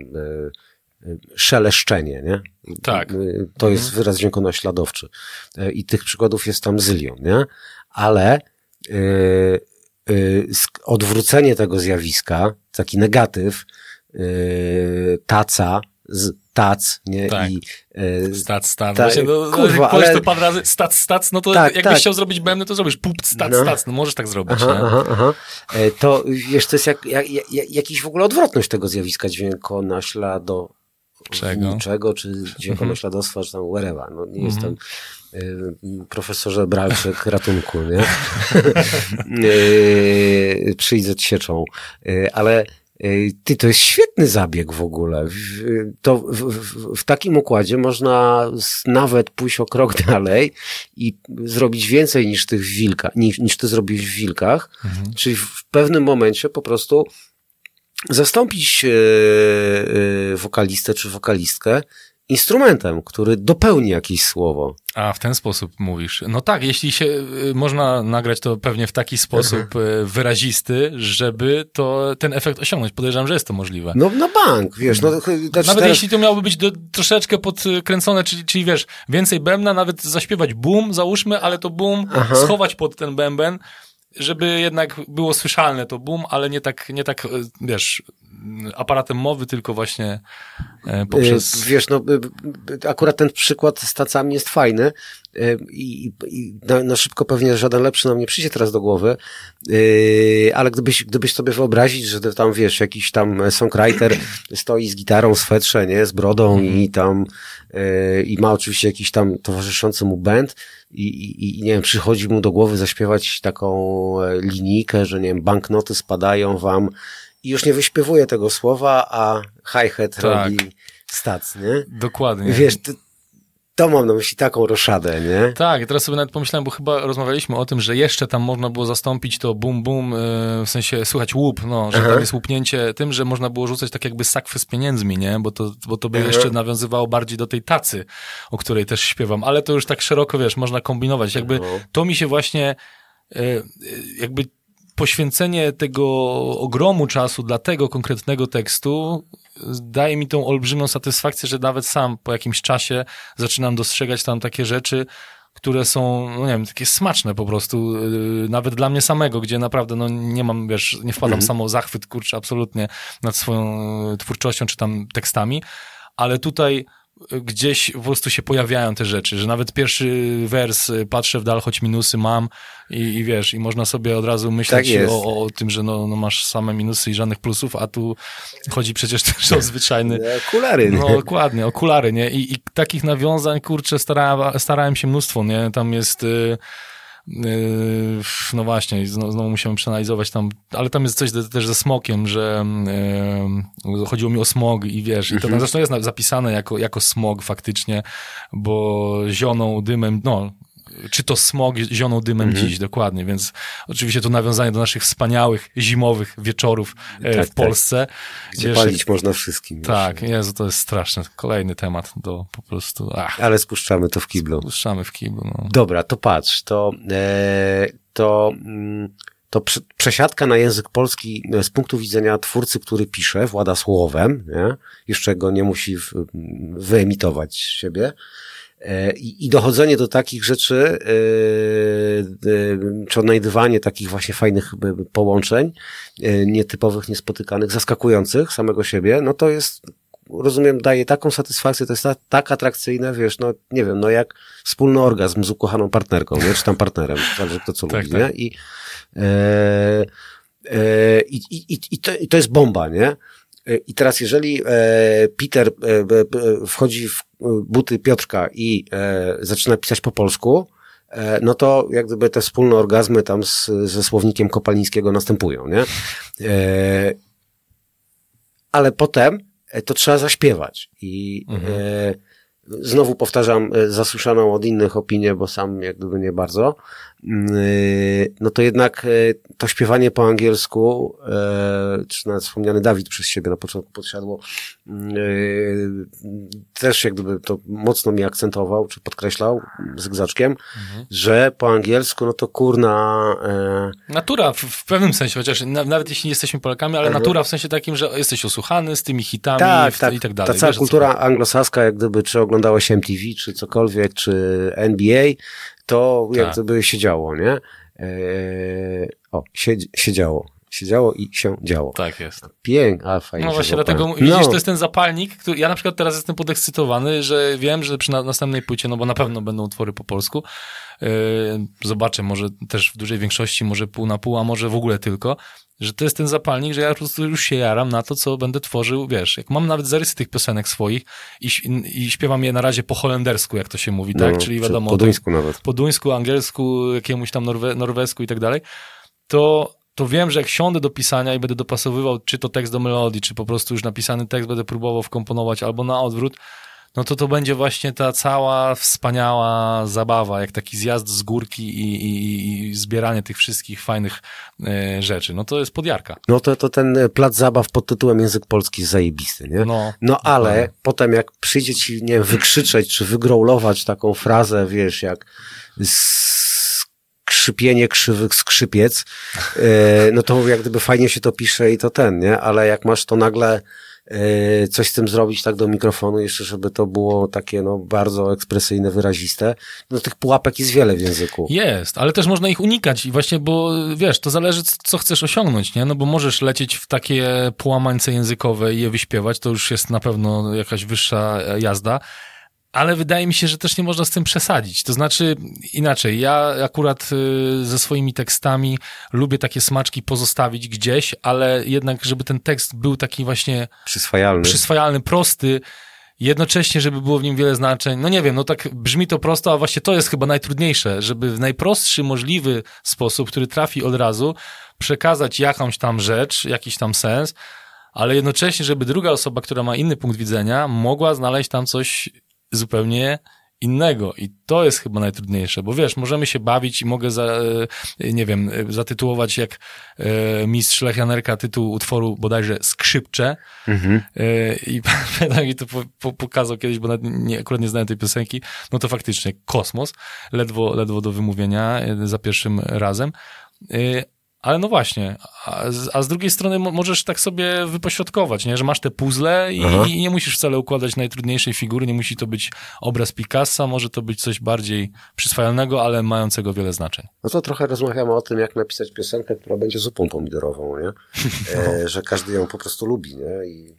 szeleszczenie, nie? Tak. To jest wyraz dźwiękonaśladowczy. I tych przykładów jest tam zylion, nie? Ale odwrócenie tego zjawiska, taki negatyw, y, taca, z tac, nie? Tak. I, y, Stac, stac. Tak, Właśnie, no, kurwa, jak powiesz ale- to parę razy, stac, stac, no to Tak, jakbyś tak. chciał zrobić bębny, to zrobisz pup, stac, No. stac, no możesz tak zrobić, Aha, aha, aha. E, To wiesz, to jest jak, jak, jak, jakiś w ogóle odwrotność tego zjawiska dźwiękonaślado Czego? Czego, czy dźwiękonaśladostwa, czy tam wherever. No, nie jestem y, profesorze Bralczyk ratunku, nie? <laughs> y, przyjdę cieczą. Y, ale y, ty, to jest świetny zabieg w ogóle. To w, w, w takim układzie można nawet pójść o krok <laughs> dalej i zrobić więcej niż tych wilka, niż, niż ty zrobiłeś w wilkach. Czyli w pewnym momencie po prostu zastąpić wokalistę czy wokalistkę instrumentem, który dopełni jakieś słowo. A, w ten sposób mówisz. No tak, jeśli się y, można nagrać to pewnie w taki sposób y, wyrazisty, żeby to ten efekt osiągnąć. Podejrzewam, że jest to możliwe. No na bank, wiesz, no, znaczy Nawet teraz, jeśli to miałoby być do, troszeczkę podkręcone, czyli, czyli wiesz, więcej bębna, nawet zaśpiewać boom, załóżmy, ale to boom Aha. schować pod ten bęben, żeby jednak było słyszalne to boom, ale nie tak, nie tak, e, wiesz, aparatem mowy, tylko właśnie e, poprzez... E, Wiesz, no, y, akurat ten przykład z tacami jest fajny i, i na, na szybko pewnie żaden lepszy nam nie przyjdzie teraz do głowy, ale gdybyś, gdybyś sobie wyobrazić, że tam, wiesz, jakiś tam songwriter <clears throat> stoi z gitarą, swetrze, nie, z brodą i tam i ma oczywiście jakiś tam towarzyszący mu band i, i, i nie wiem, przychodzi mu do głowy zaśpiewać taką e, linijkę, że nie wiem, banknoty spadają wam i już nie wyśpiewuje tego słowa, a hi-hat Tak. robi stac, nie? Dokładnie. Wiesz, to, to mam na myśli taką roszadę, nie? Tak, teraz sobie nawet pomyślałem, bo chyba rozmawialiśmy o tym, że jeszcze tam można było zastąpić to bum bum, e, w sensie słychać łup, no, że Aha. tam jest łupnięcie tym, że można było rzucać tak jakby sakwy z pieniędzmi, nie? Bo to, bo to by Aha. jeszcze nawiązywało bardziej do tej tacy, o której też śpiewam, ale to już tak szeroko, wiesz, można kombinować. Jakby No. to mi się właśnie e, e, jakby poświęcenie tego ogromu czasu dla tego konkretnego tekstu daje mi tą olbrzymią satysfakcję, że nawet sam po jakimś czasie zaczynam dostrzegać tam takie rzeczy, które są, no nie wiem, takie smaczne po prostu, yy, nawet dla mnie samego, gdzie naprawdę, no nie mam, wiesz, nie wpadam samo w zachwyt, kurczę, absolutnie nad swoją twórczością czy tam tekstami, ale tutaj gdzieś po prostu się pojawiają te rzeczy, że nawet pierwszy wers, yy, patrzę w dal, choć minusy mam i, i wiesz, i można sobie od razu myśleć Tak o, o, tym, że no, no masz same minusy i żadnych plusów, a tu chodzi przecież też o zwyczajny <laughs> Okulary, no dokładnie, okulary, nie? I, i takich nawiązań, kurczę, starałem, starałem się mnóstwo, nie? Tam jest... Y, y, no właśnie, znowu, znowu musimy przeanalizować tam, ale tam jest coś de, też ze smokiem, że y, chodziło mi o smog i wiesz, i to tam zresztą jest zapisane jako, jako smog faktycznie, bo zioną dymem, no, czy to smog zioną dymem dziś, dokładnie, więc oczywiście to nawiązanie do naszych wspaniałych zimowych wieczorów e, Tak, w tak. Polsce. Gdzie palić można wszystkim. tak, Jezu, to jest straszne. Kolejny temat do po prostu, ach, Ale spuszczamy to w kiblu. puszczamy w kiblu, no. Dobra, to patrz, to, e, to, mm, to prze, przesiadka na język polski e, z punktu widzenia twórcy, który pisze, włada słowem, nie? jeszcze go nie musi w, wyemitować siebie. E, I, I dochodzenie do takich rzeczy, e, e, czy odnajdywanie takich właśnie fajnych połączeń, nietypowych, niespotykanych, zaskakujących samego siebie, no to jest, rozumiem, daje taką satysfakcję, to jest ta, tak atrakcyjne, wiesz, no nie wiem, no jak wspólny orgazm z ukochaną partnerką, nie? czy tam partnerem, <laughs> zależy kto co Tak, lubi, tak. nie? I, e, e, i, i, i, to, I to jest bomba, nie? I teraz, jeżeli e, Peter e, wchodzi w buty Piotrka i e, zaczyna pisać po polsku, e, no to jak gdyby te wspólne orgazmy tam z, ze słownikiem Kopalińskiego następują, nie? E, ale potem e, to trzeba zaśpiewać. I e, znowu powtarzam e, zasłyszaną od innych opinię, bo sam jak gdyby nie bardzo, no to jednak yy, to śpiewanie po angielsku, yy, czy nawet wspomniany Dawid przez siebie na początku podsiadło, też jak gdyby to mocno mi akcentował, czy podkreślał zygzaczkiem, Mhm. że po angielsku, no to kurna, Natura w, w pewnym sensie, chociaż na, nawet jeśli nie jesteśmy Polakami, ale Mhm. natura w sensie takim, że jesteś osłuchany z tymi hitami tak, w, tak, i tak dalej. Ta cała Wiesz, kultura anglosaska, jak gdyby, czy oglądałeś MTV, czy cokolwiek, czy NBA, to jak Tak. gdyby się działo, nie? Eee, o, się, się działo. Się działo i się działo. Tak jest. Pięk, a fajnie No właśnie dlatego widzisz, No, to jest ten zapalnik, który ja na przykład teraz jestem podekscytowany, że wiem, że przy na, następnej płycie, no bo na pewno będą utwory po polsku, yy, zobaczę, może też w dużej większości, może pół na pół, a może w ogóle tylko, że to jest ten zapalnik, że ja po prostu już się jaram na to, co będę tworzył, wiesz, jak mam nawet zarysy tych piosenek swoich i, i śpiewam je na razie po holendersku, jak to się mówi, tak, no, czyli czy wiadomo... Po duńsku nawet. po duńsku, angielsku, jakiemuś tam norwe, norwesku i tak dalej, to, to wiem, że jak siądę do pisania i będę dopasowywał czy to tekst do melodii, czy po prostu już napisany tekst będę próbował wkomponować albo na odwrót, no to to będzie właśnie ta cała wspaniała zabawa, jak taki zjazd z górki i, i, i zbieranie tych wszystkich fajnych e, rzeczy. No to jest podjarka. No to, to ten e, plac zabaw pod tytułem Język Polski jest zajebisty, nie? No, No ale potem jak przyjdzie ci, nie wiem, wykrzyczeć, czy wygrowlować taką frazę, wiesz, jak skrzypienie krzywych skrzypiec, e, no to jak gdyby fajnie się to pisze i to ten, nie? Ale jak masz to nagle coś z tym zrobić tak do mikrofonu, jeszcze żeby to było takie no bardzo ekspresyjne, wyraziste, no tych pułapek jest wiele w języku. Jest, ale też można ich unikać i właśnie, bo wiesz, to zależy, co chcesz osiągnąć, nie? No bo możesz lecieć w takie połamańce językowe i je wyśpiewać, to już jest na pewno jakaś wyższa e, jazda, ale wydaje mi się, że też nie można z tym przesadzić. To znaczy, inaczej, ja akurat y, ze swoimi tekstami lubię takie smaczki pozostawić gdzieś, ale jednak, żeby ten tekst był taki właśnie Przyswajalny. przyswajalny, prosty, jednocześnie, żeby było w nim wiele znaczeń. No nie wiem, no tak brzmi to prosto, a właśnie to jest chyba najtrudniejsze, żeby w najprostszy możliwy sposób, który trafi od razu, przekazać jakąś tam rzecz, jakiś tam sens, ale jednocześnie, żeby druga osoba, która ma inny punkt widzenia, mogła znaleźć tam coś zupełnie innego. I to jest chyba najtrudniejsze, bo wiesz, możemy się bawić i mogę, za, e, nie wiem, e, zatytułować jak e, mistrz Lech Janerka tytuł utworu bodajże Skrzypcze, Mhm. I <laughs> pamiętam, mi to po, po, pokazał kiedyś, bo nie, akurat nie znałem tej piosenki. No to faktycznie kosmos, ledwo, ledwo do wymówienia za pierwszym razem. Ale no właśnie, a z, a z drugiej strony mo- możesz tak sobie wypośrodkować, nie? że masz te puzzle i, i nie musisz wcale układać najtrudniejszej figury, nie musi to być obraz Picassa, może to być coś bardziej przyswajalnego, ale mającego wiele znaczeń. No to trochę rozmawiamy o tym, jak napisać piosenkę, która będzie zupą pomidorową, nie? <laughs> E, że każdy ją po prostu lubi, nie? I,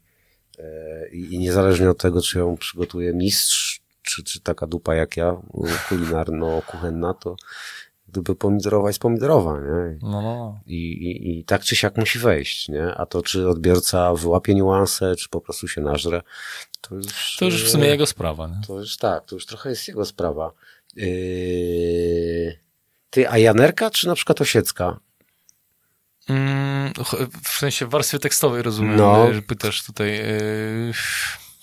e, I niezależnie od tego, czy ją przygotuje mistrz, czy, czy taka dupa jak ja, kulinarno-kuchenna, to gdyby pomidorowa jest pomidorowa, nie? No, no, no. I, i, I tak czy siak musi wejść, nie? A to, czy odbiorca wyłapie niuanse, czy po prostu się nażre, to już... To już w sumie jego sprawa. Nie? To już tak, to już trochę jest jego sprawa. Yy... Ty, a Janerka, czy na przykład Osiecka? Mm, w sensie w warstwie tekstowej rozumiem, no. że pytasz tutaj. Yy,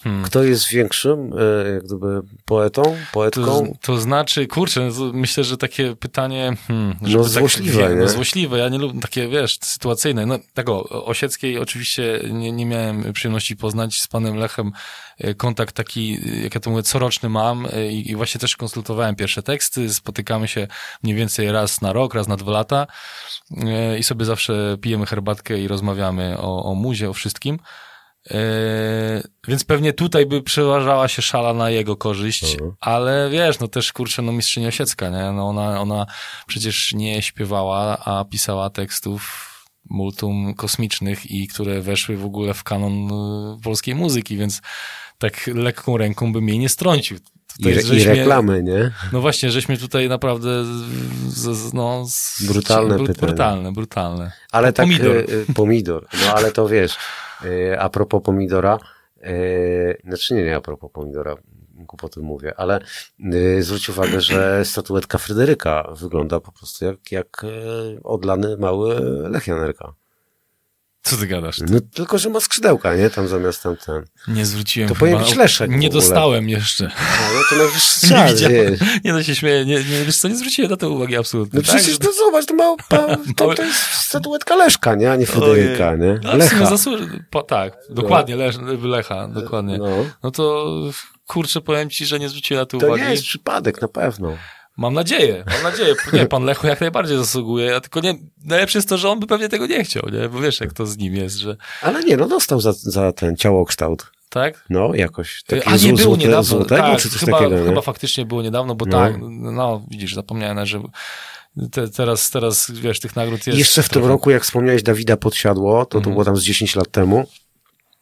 hmm. Kto jest większym, e, jak gdyby, poetą, To, poetką? to znaczy, kurczę, to myślę, że takie pytanie, hmm, No, tak, złośliwe, wie- nie? No, złośliwe, ja nie lubię takie, wiesz, sytuacyjne. No, tego, Osieckiej oczywiście nie, nie miałem przyjemności poznać z panem Lechem. e, Kontakt taki, e, jak ja to mówię, coroczny mam i, i właśnie też konsultowałem pierwsze teksty. Spotykamy się mniej więcej raz na rok, raz na dwa lata i sobie zawsze pijemy herbatkę i rozmawiamy o, o muzie, o wszystkim. Yy, więc pewnie tutaj by przeważała się szala na jego korzyść, Mhm. ale wiesz, no też kurczę, no mistrzyni Osiecka, nie? No ona, ona przecież nie śpiewała, a pisała tekstów multum kosmicznych i które weszły w ogóle w kanon y, polskiej muzyki, więc tak lekką ręką bym jej nie strącił. I, re, I żeśmy- reklamy, nie? No właśnie, żeśmy tutaj naprawdę z, z, no, z, Brutalne bru- pytanie. Brutalne, brutalne. Ale tak, Pomidor. e, e, pomidor. No ale to wiesz, a propos pomidora, e, znaczy nie, nie a propos pomidora, głupoty mówię, ale e, zwróć uwagę, że statuetka Fryderyka wygląda po prostu jak, jak e, odlany mały Lech Janerka. Co ty gadasz? No tylko, że ma skrzydełka, nie? Tam zamiast tam ten. Nie zwróciłem To powinien być Leszek Nie dostałem jeszcze. A, no to najwyższy <laughs> Nie czas, widziałem. wiesz. Nie, no się śmieję. Nie, nie, wiesz co, nie zwróciłem na to uwagi absolutnie. No przecież, no zobacz, to, ma, pa, <laughs> to, to jest statuetka Leszka, nie? A nie Fryderyka, nie? No, Lecha. zasłuży... po, tak, dokładnie, Lesz, Lecha, dokładnie. No. No to kurczę, powiem ci, że nie zwróciłem na to, To uwagi. nie jest przypadek, na pewno. Mam nadzieję, mam nadzieję. Nie, pan Lechu jak najbardziej zasługuje, a tylko nie, najlepsze jest to, że on by pewnie tego nie chciał, nie? Bo wiesz, jak to z nim jest, że, Ale nie, no dostał za, za ten ciałokształt. tak? No, jakoś. Takie A nie zł- było niedawno, Złotego, tak, czy coś chyba, takiego, nie? chyba faktycznie było niedawno, bo No. tak, no widzisz, zapomniałem, że te, teraz, teraz, wiesz, tych nagród jest... Jeszcze w tym trochę. roku, jak wspomniałeś Dawida Podsiadło, to to Mhm. było tam z 10 lat temu.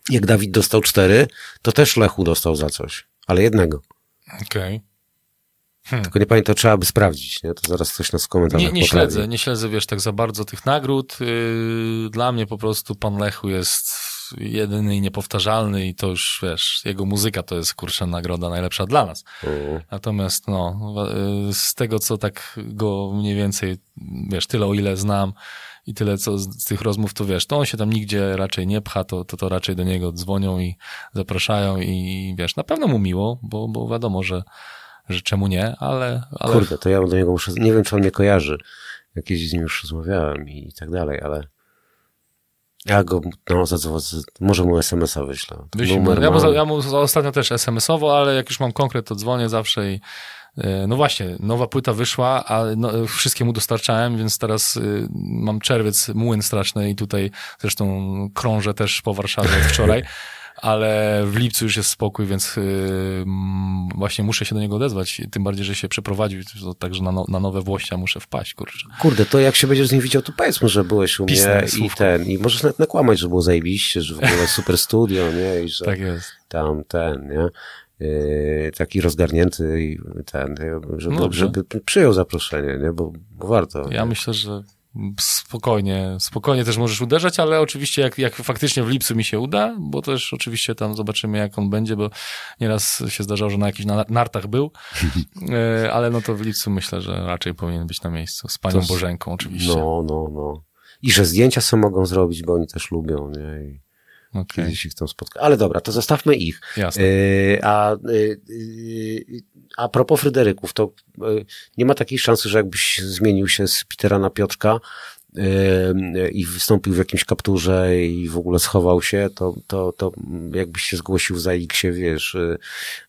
Jak Dawid dostał cztery, to też Lechu dostał za coś. Ale jednego. Okej. Tylko nie pamiętam, trzeba by sprawdzić, nie? To zaraz ktoś nas w komentarzach Nie, nie poprawi. śledzę, nie śledzę, wiesz, tak za bardzo tych nagród. Yy, Dla mnie po prostu pan Lechu jest jedyny i niepowtarzalny i to już, wiesz, jego muzyka to jest, kurczę, nagroda najlepsza dla nas. Mhm. Natomiast, no, yy, z tego, co tak go mniej więcej, wiesz, tyle o ile znam i tyle, co z, z tych rozmów, to wiesz, to on się tam nigdzie raczej nie pcha, to, to, to raczej do niego dzwonią i zapraszają i, wiesz, na pewno mu miło, bo, bo wiadomo, że, że czemu nie, ale... ale Kurde, to ja do niego muszę, nie wiem, czy on mnie kojarzy. Jakieś z nim już rozmawiałem i tak dalej, ale ja go, no, zadzwonię, może mu SMS-a wyślę. Ja, mu, ja mu ostatnio też SMS-owo, ale jak już mam konkret, to dzwonię zawsze i e, no właśnie, nowa płyta wyszła, a no, wszystkie mu dostarczałem, więc teraz y, mam czerwiec, młyn straszny i tutaj zresztą krążę też po Warszawie od wczoraj, <laughs> ale w lipcu już jest spokój, więc y, mm, właśnie muszę się do niego odezwać, tym bardziej, że się przeprowadził, to także na, no, na nowe Włościa muszę wpaść, kurczę. Kurde, to jak się będziesz z nim widział, to powiedz mu, że byłeś u mnie i słówko. ten, i możesz nawet nakłamać, że było zajebiście, że w ogóle <laughs> super studio, nie, i że Tak jest. tam ten, nie, yy, taki rozgarnięty i ten, żeby, żeby przyjął zaproszenie, nie, bo, bo warto. Ja nie? myślę, że spokojnie, spokojnie też możesz uderzać, ale oczywiście jak, jak faktycznie w lipcu mi się uda, bo też oczywiście tam zobaczymy jak on będzie, bo nieraz się zdarzało, że na jakichś na- nartach był, <laughs> E, ale no to w lipcu myślę, że raczej powinien być na miejscu, z panią Bożenką oczywiście. No, no, no. I że zdjęcia sobie mogą zrobić, bo oni też lubią, nie, i Okej, kiedyś ich tam spotka. Ale dobra, to zostawmy ich. jasne. Yy, a, yy, a propos Fryderyków, to yy, nie ma takiej szansy, że jakbyś zmienił się z Petera na Piotrka i wystąpił w jakimś kapturze i w ogóle schował się, to, to, to jakbyś się zgłosił za X-ie, wiesz,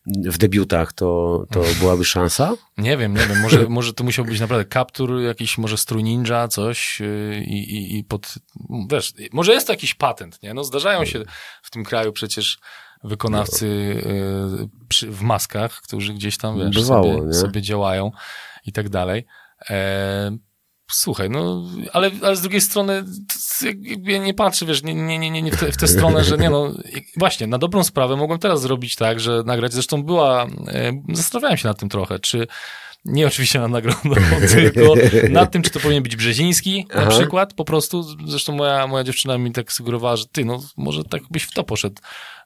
yy, w debiutach, to, to <laughs> byłaby szansa? Nie wiem, nie wiem, może, może to musiał być naprawdę kaptur, jakiś może strój ninja, coś yy, i, i, i pod, wiesz, może jest to jakiś patent, nie? No zdarzają się w tym kraju przecież wykonawcy przy, w maskach, którzy gdzieś tam, wiesz, Bywało, sobie, sobie działają i tak dalej. E, Słuchaj, no, ale, ale z drugiej strony jakby ja nie patrzę, wiesz, nie, nie, nie, nie w, tę, w tę stronę, że nie no, właśnie, na dobrą sprawę mogłem teraz zrobić tak, że nagrać, zresztą była, e, zastanawiałem się nad tym trochę, czy nie oczywiście nad nagrodą, <laughs> tylko nad tym, czy to powinien być Brzeziński na Aha. przykład, po prostu, zresztą moja, moja dziewczyna mi tak sugerowała, że ty, no, może tak byś w to poszedł,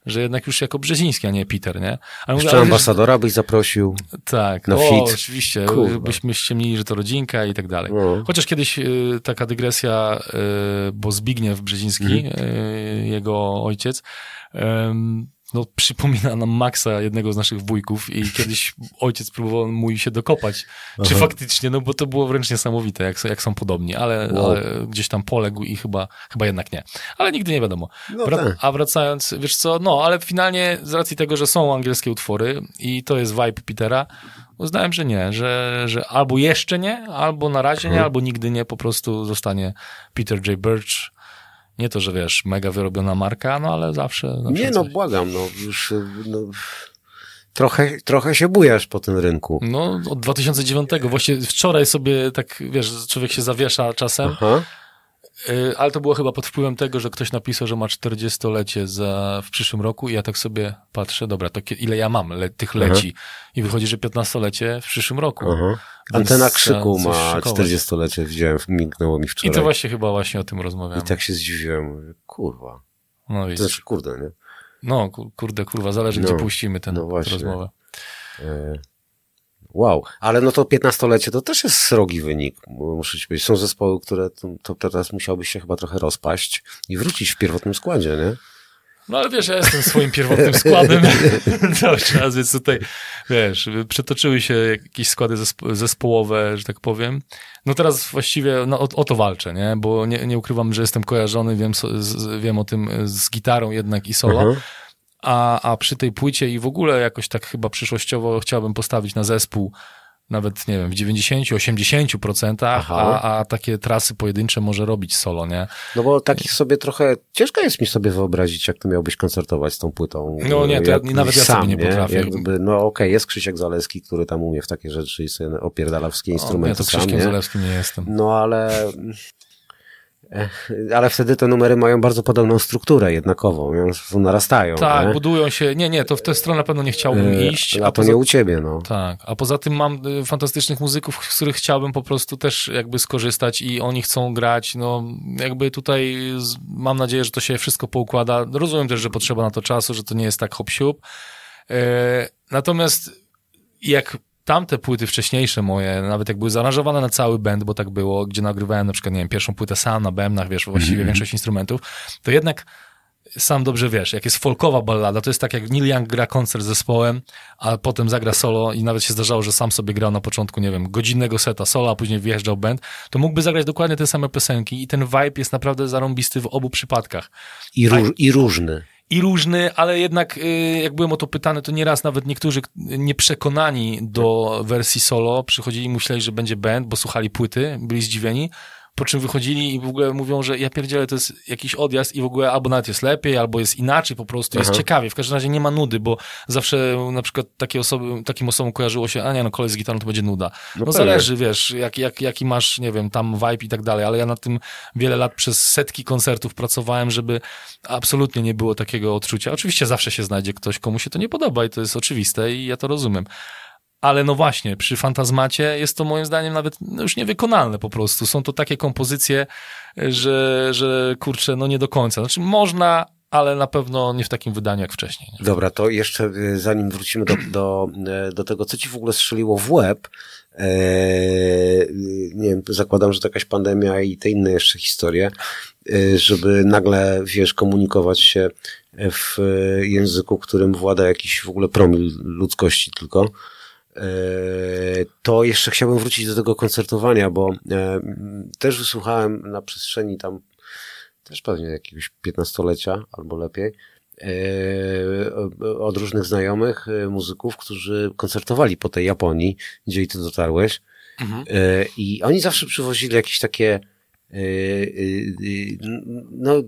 że jednak już jako Brzeziński, a nie Peter, nie? Ale mówię, Jeszcze ale wiesz, ambasadora byś zaprosił. tak, na o, fit. oczywiście, Kurwa. byśmy ściemnili, że to rodzinka i tak dalej. No. Chociaż kiedyś y, taka dygresja, y, bo Zbigniew Brzeziński, Mhm. y, jego ojciec, em, no, przypomina nam Maxa, jednego z naszych wujków i kiedyś ojciec próbował mój się dokopać, czy Aha. faktycznie, no bo to było wręcz niesamowite, jak, jak są podobni, ale, Wow. ale gdzieś tam poległ i chyba, chyba jednak nie. Ale nigdy nie wiadomo. No Wra- tak. a wracając, wiesz co, no, ale finalnie z racji tego, że są angielskie utwory i to jest vibe Petera, uznałem, że nie, że, że albo jeszcze nie, albo na razie Mhm. nie, albo nigdy nie, po prostu zostanie Peter J. Birch. Nie to, że wiesz, mega wyrobiona marka, no ale zawsze. zawsze Nie no, coś. błagam, no już y, no, trochę, trochę się bujasz po tym rynku. No, od 2009, właśnie wczoraj sobie tak, wiesz, człowiek się zawiesza czasem, Aha. Y, Ale to było chyba pod wpływem tego, że ktoś napisał, że ma 40-lecie za, w przyszłym roku i ja tak sobie patrzę, dobra, to ile ja mam le, tych Aha. leci? I wychodzi, że 15-lecie w przyszłym roku. Aha. Więc Antena Krzyku ma szykować. 40-lecie, widziałem, mignęło mi I wczoraj. to właśnie chyba właśnie o tym rozmawiamy. I tak się zdziwiłem, mówię, kurwa. No, To widzisz. znaczy, kurde, nie? no ku- kurde, kurwa, zależy No, gdzie puścimy no tę właśnie. rozmowę. E, Wow, ale no to 15-lecie to też jest srogi wynik, muszę ci powiedzieć. Są zespoły, które to, to teraz musiałbyś się chyba trochę rozpaść i wrócić w pierwotnym składzie, nie? No ale wiesz, ja jestem swoim pierwotnym składem <laughs> cały czas, więc tutaj, wiesz, przetoczyły się jakieś składy zespo zespołowe, że tak powiem. No teraz właściwie no, o, o to walczę, nie? Bo nie, nie ukrywam, że jestem kojarzony, wiem, z, wiem o tym z gitarą jednak i solo. Uh -huh. A, a przy tej płycie i w ogóle jakoś tak chyba przyszłościowo chciałbym postawić na zespół, nawet, nie wiem, w 90-80%, a, a takie trasy pojedyncze może robić solo, nie? No bo takich sobie trochę, ciężko jest mi sobie wyobrazić, jak to miałbyś koncertować z tą płytą. No nie, to ja, nawet ja sam, sobie nie, potrafię. Jakby, no okej, okay, jest Krzysiek Zaleski, który tam umie w takie rzeczy i sobie opierdala wszystkie instrumenty o, nie, to Krzyśkiem sam, Zalewskim nie jestem. No ale ale wtedy te numery mają bardzo podobną strukturę jednakową, więc narastają. Tak, nie? budują się. Nie, nie, to w tę stronę na pewno nie chciałbym e, iść. A, a to poza... nie u ciebie, no. Tak, a poza tym mam y, fantastycznych muzyków, z których chciałbym po prostu też jakby skorzystać i oni chcą grać. No, jakby tutaj mam nadzieję, że to się wszystko poukłada. Rozumiem też, że potrzeba na to czasu, że to nie jest tak hop siup. E, natomiast jak tamte płyty wcześniejsze moje, nawet jak były zaaranżowane na cały band, bo tak było, gdzie nagrywałem na przykład, nie wiem, pierwszą płytę sam na bębnach, wiesz, właściwie mm -hmm. większość instrumentów, to jednak sam dobrze wiesz, jak jest folkowa ballada, to jest tak jak Neil Young gra koncert z zespołem, a potem zagra solo i nawet się zdarzało, że sam sobie grał na początku, nie wiem, godzinnego seta solo, a później wjeżdżał band, to mógłby zagrać dokładnie te same piosenki i ten vibe jest naprawdę zarąbisty w obu przypadkach. I, róż, i różny i różny, ale jednak y, jak byłem o to pytany, to nieraz nawet niektórzy nieprzekonani do wersji solo przychodzili i myśleli, że będzie band, bo słuchali płyty, byli zdziwieni, po czym wychodzili i w ogóle mówią, że ja pierdzielę, to jest jakiś odjazd i w ogóle albo nawet jest lepiej, albo jest inaczej po prostu, jest Aha. ciekawie. W każdym razie nie ma nudy, bo zawsze na przykład takie osoby, takim osobom kojarzyło się, a nie no, kolej z gitarą to będzie nuda. No, no zależy, wiesz, jak, jak, jaki masz, nie wiem, tam vibe i tak dalej, ale ja na tym wiele lat przez setki koncertów pracowałem, żeby absolutnie nie było takiego odczucia. Oczywiście zawsze się znajdzie ktoś, komu się to nie podoba i to jest oczywiste i ja to rozumiem. Ale no właśnie, przy Fantazmacie jest to moim zdaniem nawet no już niewykonalne po prostu. Są to takie kompozycje, że, że kurczę, no nie do końca. Znaczy można, ale na pewno nie w takim wydaniu jak wcześniej. Nie? Dobra, to jeszcze y, zanim wrócimy do, do, y, do tego, co ci w ogóle strzeliło w łeb, e, nie wiem, zakładam, że to jakaś pandemia i te inne jeszcze historie, e, żeby nagle, wiesz, komunikować się w języku, którym włada jakiś w ogóle promil ludzkości tylko. E, to jeszcze chciałbym wrócić do tego koncertowania, bo e, też wysłuchałem na przestrzeni tam też pewnie jakiegoś piętnastolecia albo lepiej e, od różnych znajomych muzyków, którzy koncertowali po tej Japonii, gdzie i ty dotarłeś. Mhm. I oni zawsze przywozili jakieś takie no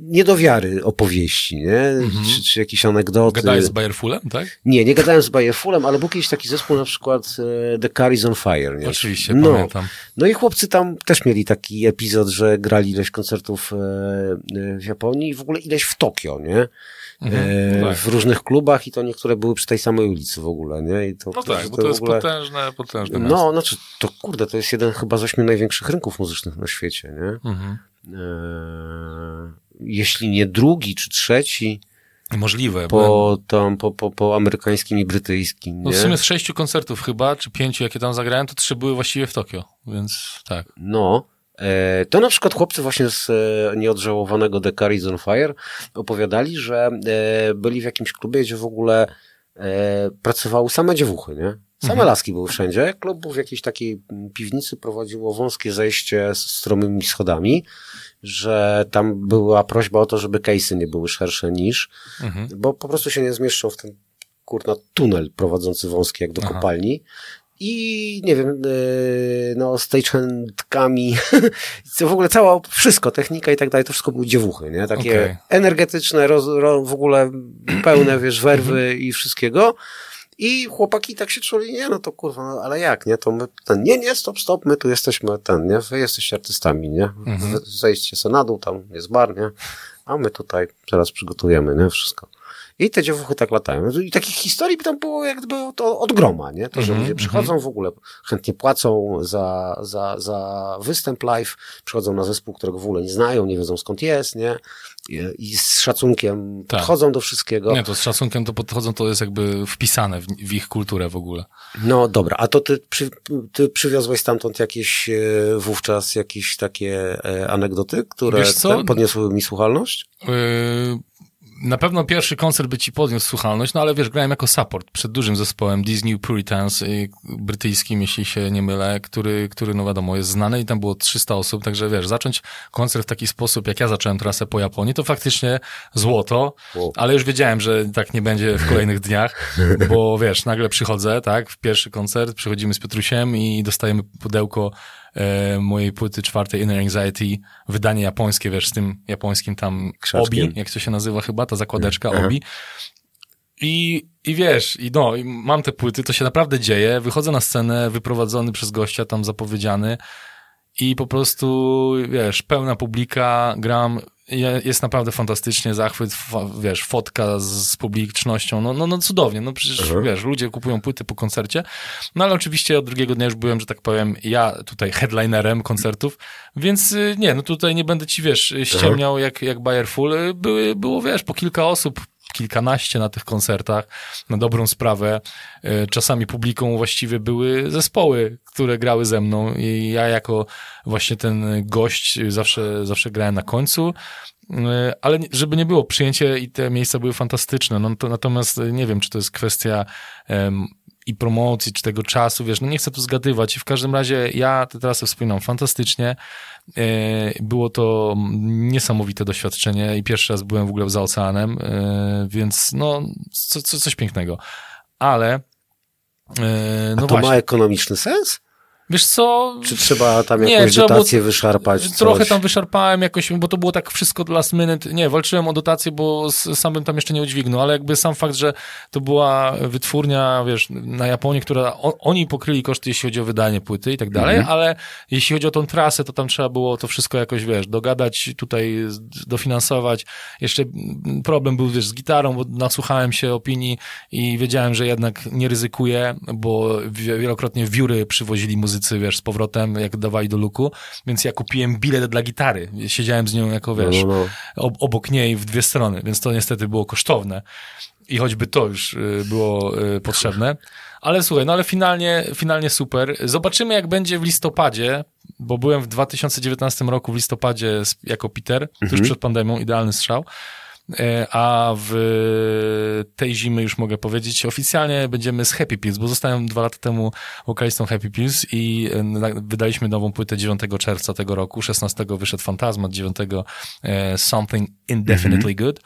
nie do wiary opowieści, nie? Mhm. Czy, czy jakieś anegdoty. Gadałeś z Bayerfulem, tak? Nie, nie gadałem z Bayerfulem, ale był kiedyś taki zespół na przykład e, The Car is on Fire, nie? Oczywiście, no. pamiętam. No i chłopcy tam też mieli taki epizod, że grali ileś koncertów e, e, w Japonii i w ogóle ileś w Tokio, nie? Mhm, tak. w różnych klubach i to niektóre były przy tej samej ulicy w ogóle, nie? I to, no tak, bo to, jest ogóle... potężne, potężne no, miasto. No, znaczy, to kurde, to jest jeden chyba z ośmiu największych rynków muzycznych na świecie, nie? Mhm. Jeśli nie drugi czy trzeci. Możliwe. Po, tam, po, po, po amerykańskim i brytyjskim. No w sumie z sześciu koncertów chyba, czy pięciu, jakie tam zagrałem, to trzy były właściwie w Tokio, więc tak. No. E, to na przykład chłopcy właśnie z e, nieodżałowanego The Car on Fire opowiadali, że e, byli w jakimś klubie, gdzie w ogóle pracowały same dziewuchy, nie? Same mhm. laski były wszędzie. Klub był w jakiejś takiej piwnicy, prowadziło wąskie zejście z stromymi schodami że tam była prośba o to, żeby case'y nie były szersze niż, mhm. bo po prostu się nie zmieszczą w ten kurna tunel prowadzący wąski jak do Aha. kopalni. I nie wiem, yy, no, stagehandkami, <laughs> w ogóle cała, wszystko, technika i tak dalej, to wszystko były dziewuchy, nie? Takie okay. energetyczne, roz, ro, w ogóle pełne, wiesz, werwy mhm. i wszystkiego. I chłopaki tak się czuli, nie, no to kurwa, no, ale jak, nie, to my, ten, nie, nie, stop, stop, my tu jesteśmy, ten, nie, wy jesteście artystami, nie, mhm. zejdźcie se na dół, tam jest bar, nie, a my tutaj teraz przygotujemy, nie, wszystko. I te dziewuchy tak latają. I takich historii by tam było jak gdyby od, od groma, nie? To, że Mhm, ludzie przychodzą w ogóle, chętnie płacą za, za, za występ live, przychodzą na zespół, którego w ogóle nie znają, nie wiedzą skąd jest, nie? I, z szacunkiem Tak. podchodzą do wszystkiego. Nie, to z szacunkiem to podchodzą, to jest jakby wpisane w, w ich kulturę w ogóle. No dobra, a to ty, przy, ty przywiozłeś stamtąd jakieś e, wówczas jakieś takie e, anegdoty, które podniosły mi słuchalność? Yy, na pewno pierwszy koncert by ci podniósł słuchalność, no ale wiesz, grałem jako support przed dużym zespołem Disney Puritans, yy, brytyjskim, jeśli się nie mylę, który, który, no wiadomo, jest znany i tam było 300 osób, także wiesz, zacząć koncert w taki sposób, jak ja zacząłem trasę po Japonii, to faktycznie złoto, Wow. ale już wiedziałem, że tak nie będzie w kolejnych dniach, bo wiesz, nagle przychodzę, tak, w pierwszy koncert, przychodzimy z Piotrusiem i dostajemy pudełko e, mojej płyty czwartej Inner Anxiety, wydanie japońskie, wiesz, z tym japońskim tam Krzaczkiem. obi, jak to się nazywa chyba, ta zakładeczka obi. I, I wiesz, i no, i mam te płyty, to się naprawdę dzieje, wychodzę na scenę, wyprowadzony przez gościa, tam zapowiedziany i po prostu, wiesz, pełna publika, gram, jest naprawdę fantastycznie, zachwyt, wiesz, fotka z, publicznością, no, no, no cudownie, no przecież, Mhm. wiesz, ludzie kupują płyty po koncercie, no ale oczywiście od drugiego dnia już byłem, że tak powiem, ja tutaj headlinerem koncertów, więc y, nie, no tutaj nie będę ci, wiesz, ściemniał jak, jak Bayer Full, Y, były, było, wiesz, po kilka osób, kilkanaście na tych koncertach, na dobrą sprawę. Y, Czasami publiką właściwie były zespoły, które grały ze mną i ja jako właśnie ten gość zawsze, zawsze grałem na końcu. Y, Ale żeby nie było, przyjęcie i te miejsca były fantastyczne. No, to, natomiast nie wiem, czy to jest kwestia em, i promocji, czy tego czasu, wiesz, no nie chcę tu zgadywać. W każdym razie ja tę trasę wspominam fantastycznie. E, Było to niesamowite doświadczenie i pierwszy raz byłem w ogóle za oceanem, e, więc no, co, co, coś pięknego. Ale, e, no to właśnie, ma ekonomiczny sens? Wiesz co, Czy trzeba tam Nie, jakąś trzeba było- dotację wyszarpać? Trochę coś? tam wyszarpałem jakoś, bo to było tak wszystko last minute. Nie, walczyłem o dotację, bo sam bym tam jeszcze nie udźwignął, ale jakby sam fakt, że to była wytwórnia, wiesz, na Japonii, która, o, oni pokryli koszty, jeśli chodzi o wydanie płyty i tak dalej, Mhm. ale jeśli chodzi o tą trasę, to tam trzeba było to wszystko jakoś, wiesz, dogadać, tutaj dofinansować. Jeszcze problem był, wiesz, z gitarą, bo nasłuchałem się opinii i wiedziałem, że jednak nie ryzykuję, bo wi- wielokrotnie wióry przywozili muzycy, wiesz, z powrotem, jak dawali do luku, więc ja kupiłem bilet dla gitary. Siedziałem z nią jako, wiesz, No, no, no. ob- obok niej w dwie strony, więc to niestety było kosztowne. I choćby to już y, było y, potrzebne. Ale słuchaj, no ale finalnie, finalnie super. Zobaczymy, jak będzie w listopadzie, bo byłem w 2019 roku w listopadzie jako Peter, tuż przed pandemią, idealny strzał. E, A w tej zimy już mogę powiedzieć, oficjalnie będziemy z Happy Pills, bo zostałem dwa lata temu wokalistą Happy Pills i e, wydaliśmy nową płytę 9 czerwca tego roku, 16 wyszedł Fantasmat, 9 e, Something Indefinitely Good.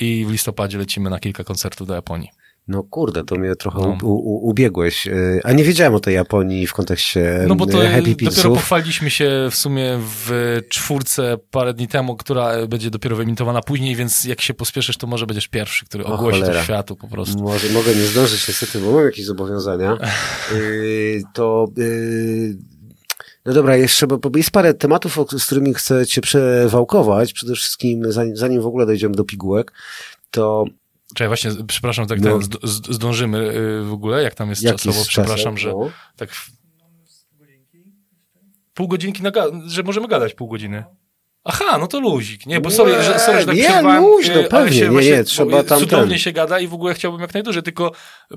I w listopadzie lecimy na kilka koncertów do Japonii. No kurde, to mnie trochę No. u, u, ubiegłeś. Y, A nie wiedziałem o tej Japonii w kontekście No bo to y, Happy dopiero pochwaliliśmy się w sumie w czwórce parę dni temu, która będzie dopiero wyemitowana później, więc jak się pospieszysz, to może będziesz pierwszy, który O ogłosi to światu po prostu. Może mogę nie zdążyć niestety, bo mam jakieś zobowiązania. <laughs> To no dobra, jeszcze, bo, bo jest parę tematów, z którymi chcę cię przewałkować. Przede wszystkim, zanim, zanim w ogóle dojdziemy do pigułek, to Czekaj, właśnie, przepraszam, tak No. ten, zdążymy y, w ogóle, jak tam jest jaki czasowo, przepraszam, że tak... Pół godzinki, na że możemy gadać pół godziny. Aha, no to luzik. Nie, bo sorry, że, sorry, że tak Nie, luźno, y, pewnie, się nie, właśnie, nie, trzeba tam Cudownie ten. się gada i w ogóle chciałbym jak najdłużej, tylko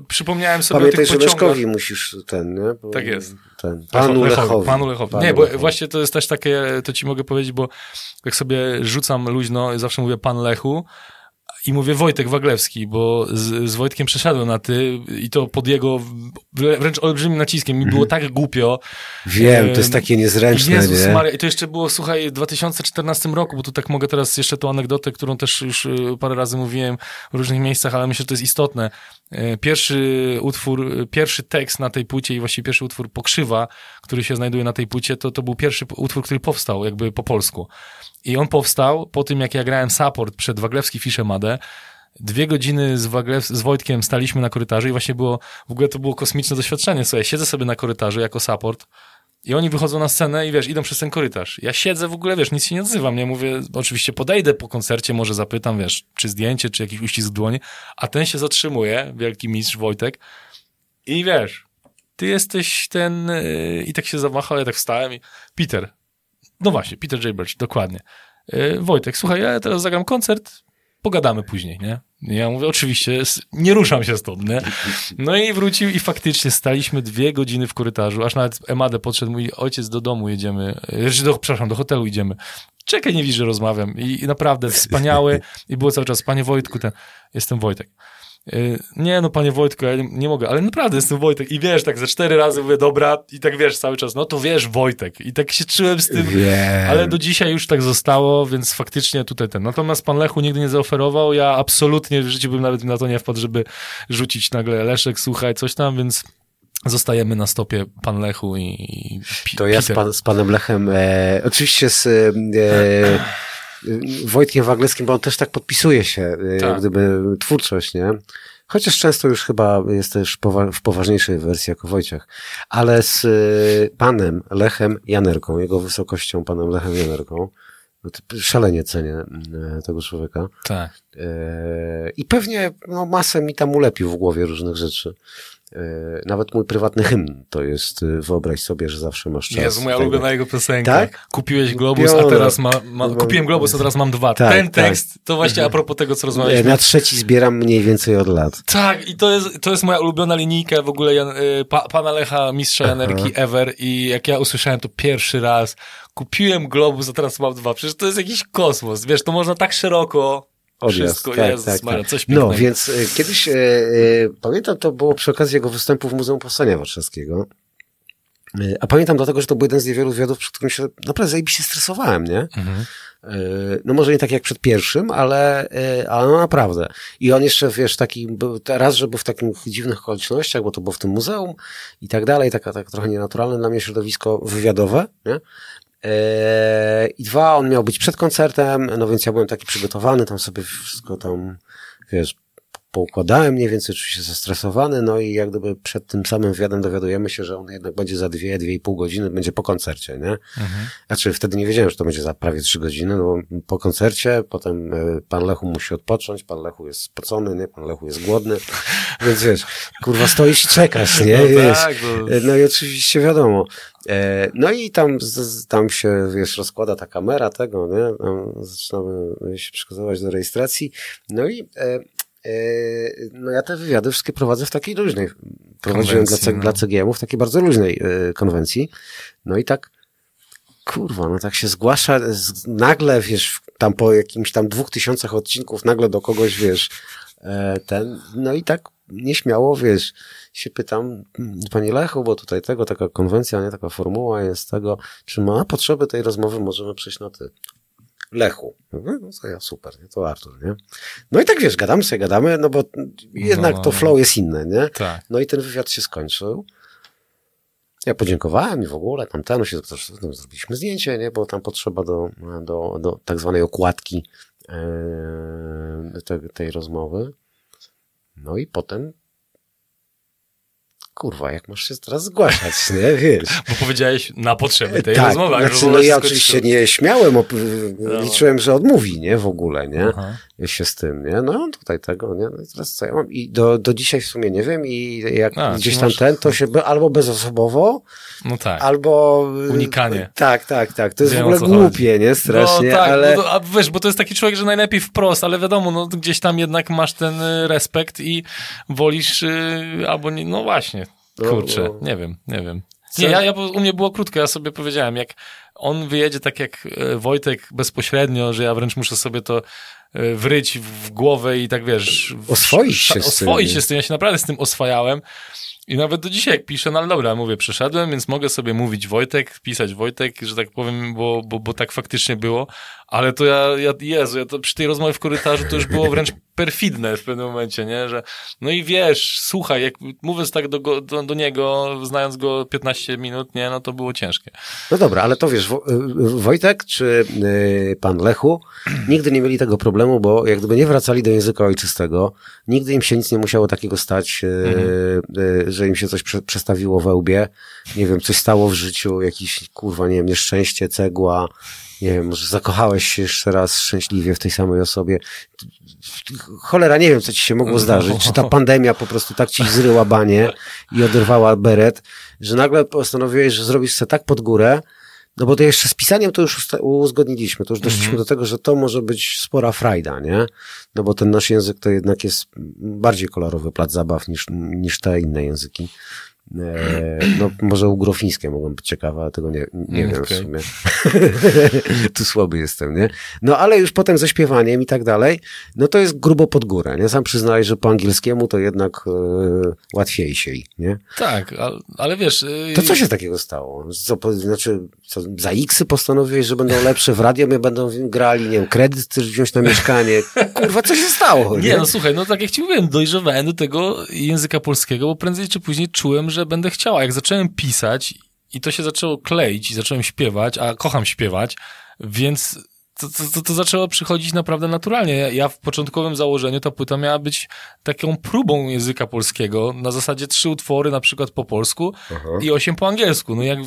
przypomniałem sobie Pamiętaj, o że tych pociągach. Leszkowi musisz ten, nie? Bo, Tak jest. Ten, panu Lechowi. Panu Lechowi. Panu nie, bo Lechowi. właśnie to jest też takie, to ci mogę powiedzieć, bo jak sobie rzucam luźno, zawsze mówię pan Lechu i mówię Wojtek Waglewski, bo z, z Wojtkiem przeszedłem na ty i to pod jego wrę- wręcz olbrzymim naciskiem. Mi było tak głupio. Wiem, to jest takie niezręczne, Jezus nie? Maria, i to jeszcze było, słuchaj, w 2014 roku, bo tu tak mogę teraz jeszcze tą anegdotę, którą też już y, parę razy mówiłem w różnych miejscach, ale myślę, że to jest istotne. E, Pierwszy utwór, pierwszy tekst na tej płycie i właściwie pierwszy utwór Pokrzywa, który się znajduje na tej płycie, to, to był pierwszy utwór, który powstał jakby po polsku. I on powstał po tym, jak ja grałem support przed Waglewski Fiszemadę. Dwie godziny z, Waglew, z Wojtkiem staliśmy na korytarzu i właśnie było, w ogóle to było kosmiczne doświadczenie. Słuchaj, siedzę sobie na korytarzu jako support I oni wychodzą na scenę i wiesz, idą przez ten korytarz. Ja siedzę w ogóle, wiesz, nic się nie odzywam, nie mówię, oczywiście podejdę po koncercie, może zapytam, wiesz, czy zdjęcie, czy jakiś uścisk dłoni, a ten się zatrzymuje, wielki mistrz Wojtek i wiesz, ty jesteś ten, yy, i tak się zamachał, ja tak wstałem i Peter, no właśnie, Peter J. Birch, dokładnie. Yy, Wojtek, słuchaj, ja teraz zagram koncert, pogadamy później, nie? Ja mówię, oczywiście, nie ruszam się stąd, nie? No i wrócił i faktycznie staliśmy dwie godziny w korytarzu, aż nawet Emadę podszedł, mój ojciec do domu jedziemy, znaczy do, przepraszam, do hotelu idziemy. Czekaj, nie że rozmawiam. I, I, naprawdę wspaniały i było cały czas, panie Wojtku, ten, jestem Wojtek. Y, nie, no panie Wojtku, ja nie, nie, mogę, ale naprawdę jestem Wojtek. I wiesz, tak ze cztery razy mówię, dobra, i tak wiesz cały czas, no to wiesz, Wojtek. I tak się czułem z tym, Wiem. ale do dzisiaj już tak zostało, więc faktycznie tutaj ten. Natomiast pan Lechu nigdy nie zaoferował, ja absolutnie w życiu bym nawet na to nie wpadł, żeby rzucić nagle Leszek, słuchaj, coś tam, więc zostajemy na stopie pan Lechu i, i To ja z, pan, z panem Lechem, e, oczywiście z... E, <clears throat> Wojtkiem Wagleskim, bo on też tak podpisuje się, tak. jak gdyby twórczość, nie? Chociaż często już chyba jest też powa w poważniejszej wersji jako Wojciech. Ale z y, panem Lechem Janerką, jego wysokością panem Lechem Janerką, no szalenie cenię y, tego człowieka. Tak. Y, I pewnie no, masę mi tam ulepił w głowie różnych rzeczy. E, nawet mój prywatny hymn to jest, e, wyobraź sobie, że zawsze masz czas. Jest moja ulubiona jego piosenka. Tak? Kupiłeś Globus, a teraz ma, ma, kupiłem Globus, a teraz mam dwa. Tak, Ten tak. tekst, tak. to właśnie a propos tego, co rozmawialiśmy. Na trzeci zbieram mniej więcej od lat. Tak, i to jest, to jest moja ulubiona linijka w ogóle Jan, e, pa, pana Lecha, mistrza Janerki ever i jak ja usłyszałem to pierwszy raz, kupiłem Globus, a teraz mam dwa. Przecież to jest jakiś kosmos, wiesz, to można tak szeroko Odjazd. Wszystko, tak, Jezus tak, Maria, tak. coś pięknego. No, więc e, kiedyś, e, e, pamiętam, to było przy okazji jego występu w Muzeum Powstania Warszawskiego. A pamiętam dlatego, że to był jeden z niewielu wywiadów, przed którym się naprawdę zajebiście stresowałem, nie? Mhm. No może nie tak jak przed pierwszym, ale, ale no naprawdę. I on jeszcze, wiesz, taki, raz, że był w takich dziwnych okolicznościach, bo to było w tym muzeum i tak dalej, taka, tak trochę nienaturalne dla mnie środowisko wywiadowe, nie? Eee, I dwa, on miał być przed koncertem, no więc ja byłem taki przygotowany, tam sobie wszystko tam, wiesz, poukładałem mniej więcej, się zestresowany, no i jak gdyby przed tym samym wywiadem dowiadujemy się, że on jednak będzie za dwie, dwie i pół godziny, będzie po koncercie, nie? Mhm. Znaczy wtedy nie wiedziałem, że to będzie za prawie trzy godziny, no po koncercie, potem e, pan Lechu musi odpocząć, pan Lechu jest spocony, nie? Pan Lechu jest głodny, <laughs> więc wiesz, kurwa stoisz i czekasz, nie? No, wiesz, tak, no. no i oczywiście wiadomo, e, no i tam, tam się, wiesz, rozkłada ta kamera tego, nie? Tam zaczynamy się przygotować do rejestracji. No i e, E, no ja te wywiady wszystkie prowadzę w takiej luźnej, prowadziłem dla, no. dla CGM-u w takiej bardzo luźnej e, konwencji. No i tak, kurwa, no tak się zgłasza, nagle, wiesz, tam po jakimś tam dwóch tysiącach odcinków nagle do kogoś, wiesz, e, ten, no i tak nieśmiało, wiesz, się pytam, hmm, panie Lechu, bo tutaj tego, taka konwencja, nie, taka formuła jest tego, czy ma potrzeby tej rozmowy, możemy przejść na ty. Lechu. No, no to ja super, nie? to Artur, nie? No i tak wiesz, gadamy sobie, gadamy, no bo jednak no, to flow jest inne, nie? Tak. No i ten wywiad się skończył. Ja podziękowałem i w ogóle tam ten, się, no, zrobiliśmy zdjęcie, nie? Bo tam potrzeba do, do, do tak zwanej okładki e, te, tej rozmowy. No i potem kurwa, jak masz się teraz zgłaszać, nie, wiesz. Bo powiedziałeś na potrzeby tej tak, rozmowy. Znaczy, no ja oczywiście nie śmiałem, no. liczyłem, że odmówi, nie, w ogóle, nie, Aha. się z tym, nie, no tutaj tego, nie, no i teraz co ja mam i do, do dzisiaj w sumie nie wiem i jak A, gdzieś tam masz... ten, to się by albo bezosobowo, no tak. albo... Unikanie. Tak, tak, tak, to jest Wiem, w ogóle głupie, chodzi. nie, strasznie, no, tak, ale... No, a wiesz, bo to jest taki człowiek, że najlepiej wprost, ale wiadomo, no gdzieś tam jednak masz ten y, respekt i wolisz, yy, albo nie, no właśnie, no, Kurczę, no. nie wiem, nie wiem. Nie, ja, ja, u mnie było krótko, ja sobie powiedziałem, jak on wyjedzie tak jak e, Wojtek bezpośrednio, że ja wręcz muszę sobie to wryć w głowę i tak wiesz... Oswoić się z tym. Oswoić się z tym, ja się naprawdę z tym oswajałem. I nawet do dzisiaj jak piszę, no ale dobra, mówię, przeszedłem, więc mogę sobie mówić Wojtek, pisać Wojtek, że tak powiem, bo, bo, bo tak faktycznie było, ale to ja, ja Jezu, ja to przy tej rozmowie w korytarzu to już było wręcz <laughs> perfidne w pewnym momencie, nie, że no i wiesz, słuchaj, jak mówiąc tak do, do, do niego, znając go 15 minut, nie, no to było ciężkie. No dobra, ale to wiesz, Wojtek czy y, pan Lechu nigdy nie mieli tego problemu, problemu, bo jak gdyby nie wracali do języka ojczystego, nigdy im się nic nie musiało takiego stać, e, e, że im się coś prze, przestawiło we łbie, nie wiem, coś stało w życiu, jakiś, kurwa, nie wiem, nieszczęście, cegła, nie wiem, może zakochałeś się jeszcze raz szczęśliwie w tej samej osobie. Cholera, nie wiem, co ci się mogło zdarzyć. Czy ta pandemia po prostu tak ci zryła banie i oderwała beret, że nagle postanowiłeś, że zrobisz sobie tak pod górę, no bo to jeszcze z pisaniem to już uzgodniliśmy, to już doszliśmy Mhm. do tego, że to może być spora frajda, nie? No bo ten nasz język to jednak jest bardziej kolorowy plac zabaw niż, niż te inne języki. E, no może ugrofińskie mogą być ciekawe, ale tego nie, nie wiem Okej. w sumie. <laughs> tu słaby jestem, nie? No ale już potem ze śpiewaniem i tak dalej, no to jest grubo pod górę, nie? Sam przyznaję, że po angielskiemu to jednak e, łatwiejsiej, nie? Tak, ale, ale wiesz... y, To co się takiego stało? Co, znaczy, co, za X-y postanowiłeś, że będą lepsze w radio, mnie będą grali, nie wiem, kredyt chcesz wziąć na mieszkanie. Kurwa, co się stało? Nie, no słuchaj, no tak jak ci mówiłem, dojrzewałem do tego języka polskiego, bo prędzej czy później czułem, że będę chciał. A jak zacząłem pisać i to się zaczęło kleić i zacząłem śpiewać, a kocham śpiewać, więc to, to, to, zaczęło przychodzić naprawdę naturalnie. Ja, w początkowym założeniu ta płyta miała być taką próbą języka polskiego, na zasadzie trzy utwory na przykład po polsku i osiem po angielsku. No jak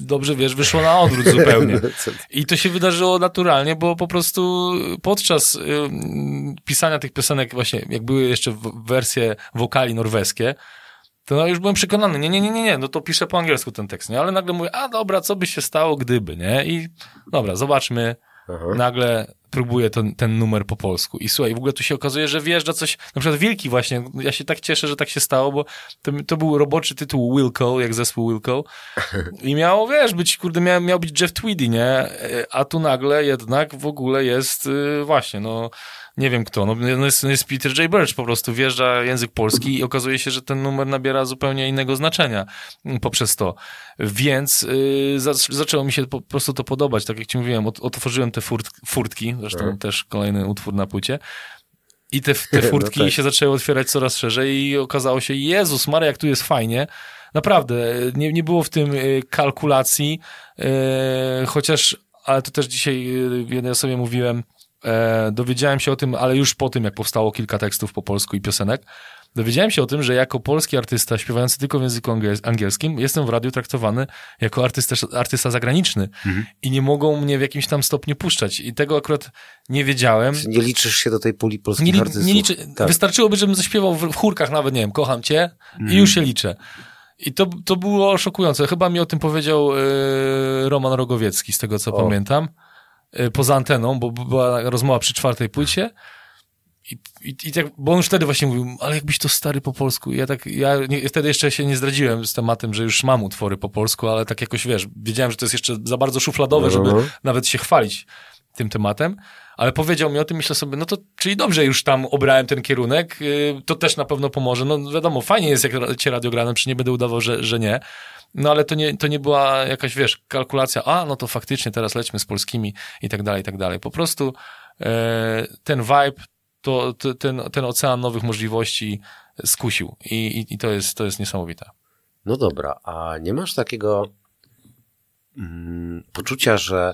dobrze wiesz, wyszło na odwrót zupełnie. <laughs> I to się wydarzyło naturalnie, bo po prostu podczas y, pisania tych piosenek, właśnie jak były jeszcze wersje wokali norweskie, to no już byłem przekonany, nie, nie, nie, nie, nie, no to piszę po angielsku ten tekst, nie? Ale nagle mówię, a dobra, co by się stało, gdyby, nie? I dobra, zobaczmy, nagle próbuję ten, ten numer po polsku. I słuchaj, w ogóle tu się okazuje, że wjeżdża coś, na przykład Wilki właśnie, ja się tak cieszę, że tak się stało, bo to, to był roboczy tytuł Wilco, jak zespół Wilco. I miało, wiesz, być, kurde, miał, miał być Jeff Tweedy, nie? E, A tu nagle jednak w ogóle jest y, właśnie, no, nie wiem kto, no, no jest, no jest Peter J. Birch, po prostu wjeżdża język polski i okazuje się, że ten numer nabiera zupełnie innego znaczenia poprzez to. Więc y, za, zaczęło mi się po prostu to podobać, tak jak ci mówiłem, ot, otworzyłem te furt, furtki, zresztą też kolejny utwór na płycie, i te, te <laughs> furtki tak. się zaczęły otwierać coraz szerzej i okazało się, Jezus Maria, jak tu jest fajnie. Naprawdę, nie, nie było w tym y, kalkulacji, y, chociaż, ale to też dzisiaj y, w jednej osobie mówiłem, e, dowiedziałem się o tym, ale już po tym, jak powstało kilka tekstów po polsku i piosenek, dowiedziałem się o tym, że jako polski artysta śpiewający tylko w języku angiel- angielskim jestem w radiu traktowany jako artysta, artysta zagraniczny i nie mogą mnie w jakimś tam stopniu puszczać i tego akurat nie wiedziałem. Nie liczysz się do tej puli polskich Nie, artystów. nie liczy, Tak. Wystarczyłoby, żebym zaśpiewał w, w chórkach nawet, nie wiem, kocham cię i już się liczę. I to, to było szokujące. Chyba mi o tym powiedział e, Roman Rogowiecki, z tego co O. pamiętam, poza anteną, bo była rozmowa przy czwartej płycie. I, i, i tak, bo on już wtedy właśnie mówił, ale jakbyś to stary po polsku. I ja tak, ja nie, wtedy jeszcze się nie zdradziłem z tematem, że już mam utwory po polsku, ale tak jakoś, wiesz, wiedziałem, że to jest jeszcze za bardzo szufladowe, No, żeby no. nawet się chwalić tym tematem. Ale powiedział mi o tym, myślę sobie, no to, czyli dobrze już tam obrałem ten kierunek, yy, to też na pewno pomoże. No wiadomo, fajnie jest, jak cię radio no czy nie będę udawał, że, że nie. No ale to nie, to nie była jakaś, wiesz, kalkulacja, a no to faktycznie teraz lećmy z polskimi i tak dalej, i tak dalej. Po prostu e, ten vibe, to, to, ten, ten ocean nowych możliwości skusił i, i, i to, jest, to jest niesamowite. No dobra, a nie masz takiego mm, poczucia, że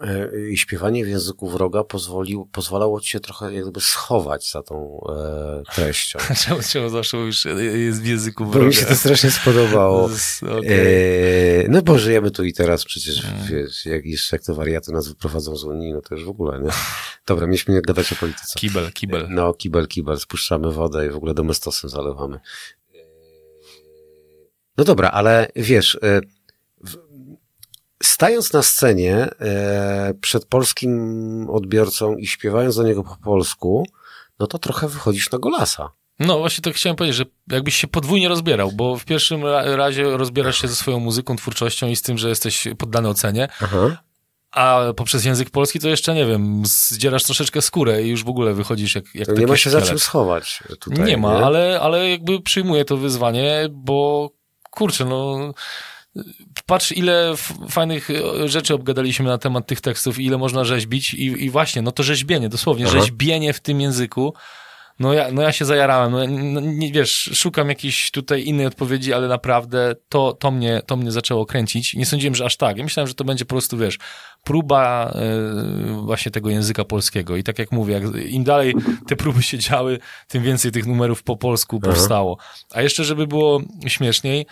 e, śpiewanie w języku wroga pozwolił, pozwalało ci się trochę jakby schować za tą e, treścią? <laughs> Czemu, czemu zawsze już jest w języku Bo mi się to strasznie spodobało. <laughs> Okej. E, no bo żyjemy tu i teraz przecież, wiesz, jak, jeszcze jak to wariaty nas wyprowadzą z Unii, no to już w ogóle, nie? Dobra, mieliśmy nie gadać o polityce. Kibel, kibel. No, kibel, kibel, spuszczamy wodę i w ogóle domestosem zalewamy. No dobra, ale wiesz, e, stając na scenie e, przed polskim odbiorcą i śpiewając do niego po polsku, no to trochę wychodzisz na golasa. No właśnie to chciałem powiedzieć, że jakbyś się podwójnie rozbierał, bo w pierwszym ra- razie rozbierasz się ze swoją muzyką, twórczością i z tym, że jesteś poddany ocenie, Aha. a poprzez język polski to jeszcze, nie wiem, zdzierasz troszeczkę skórę i już w ogóle wychodzisz jak, jak To nie ma się za szkielet. czym schować tutaj. Nie ma, ale, ale jakby przyjmuję to wyzwanie, bo kurczę, no patrz ile fajnych e, rzeczy obgadaliśmy na temat tych tekstów, ile można rzeźbić i, i właśnie, no to rzeźbienie, dosłownie, Aha. rzeźbienie w tym języku, no ja, no ja się zajarałem, no, no, nie, wiesz, szukam jakiejś tutaj innej odpowiedzi, ale naprawdę to, to, mnie, to mnie zaczęło kręcić. Nie sądziłem, że aż tak. Ja myślałem, że to będzie po prostu, wiesz, próba y, właśnie tego języka polskiego. I tak jak mówię, jak, im dalej te próby się działy, tym więcej tych numerów po polsku powstało. A jeszcze, żeby było śmieszniej,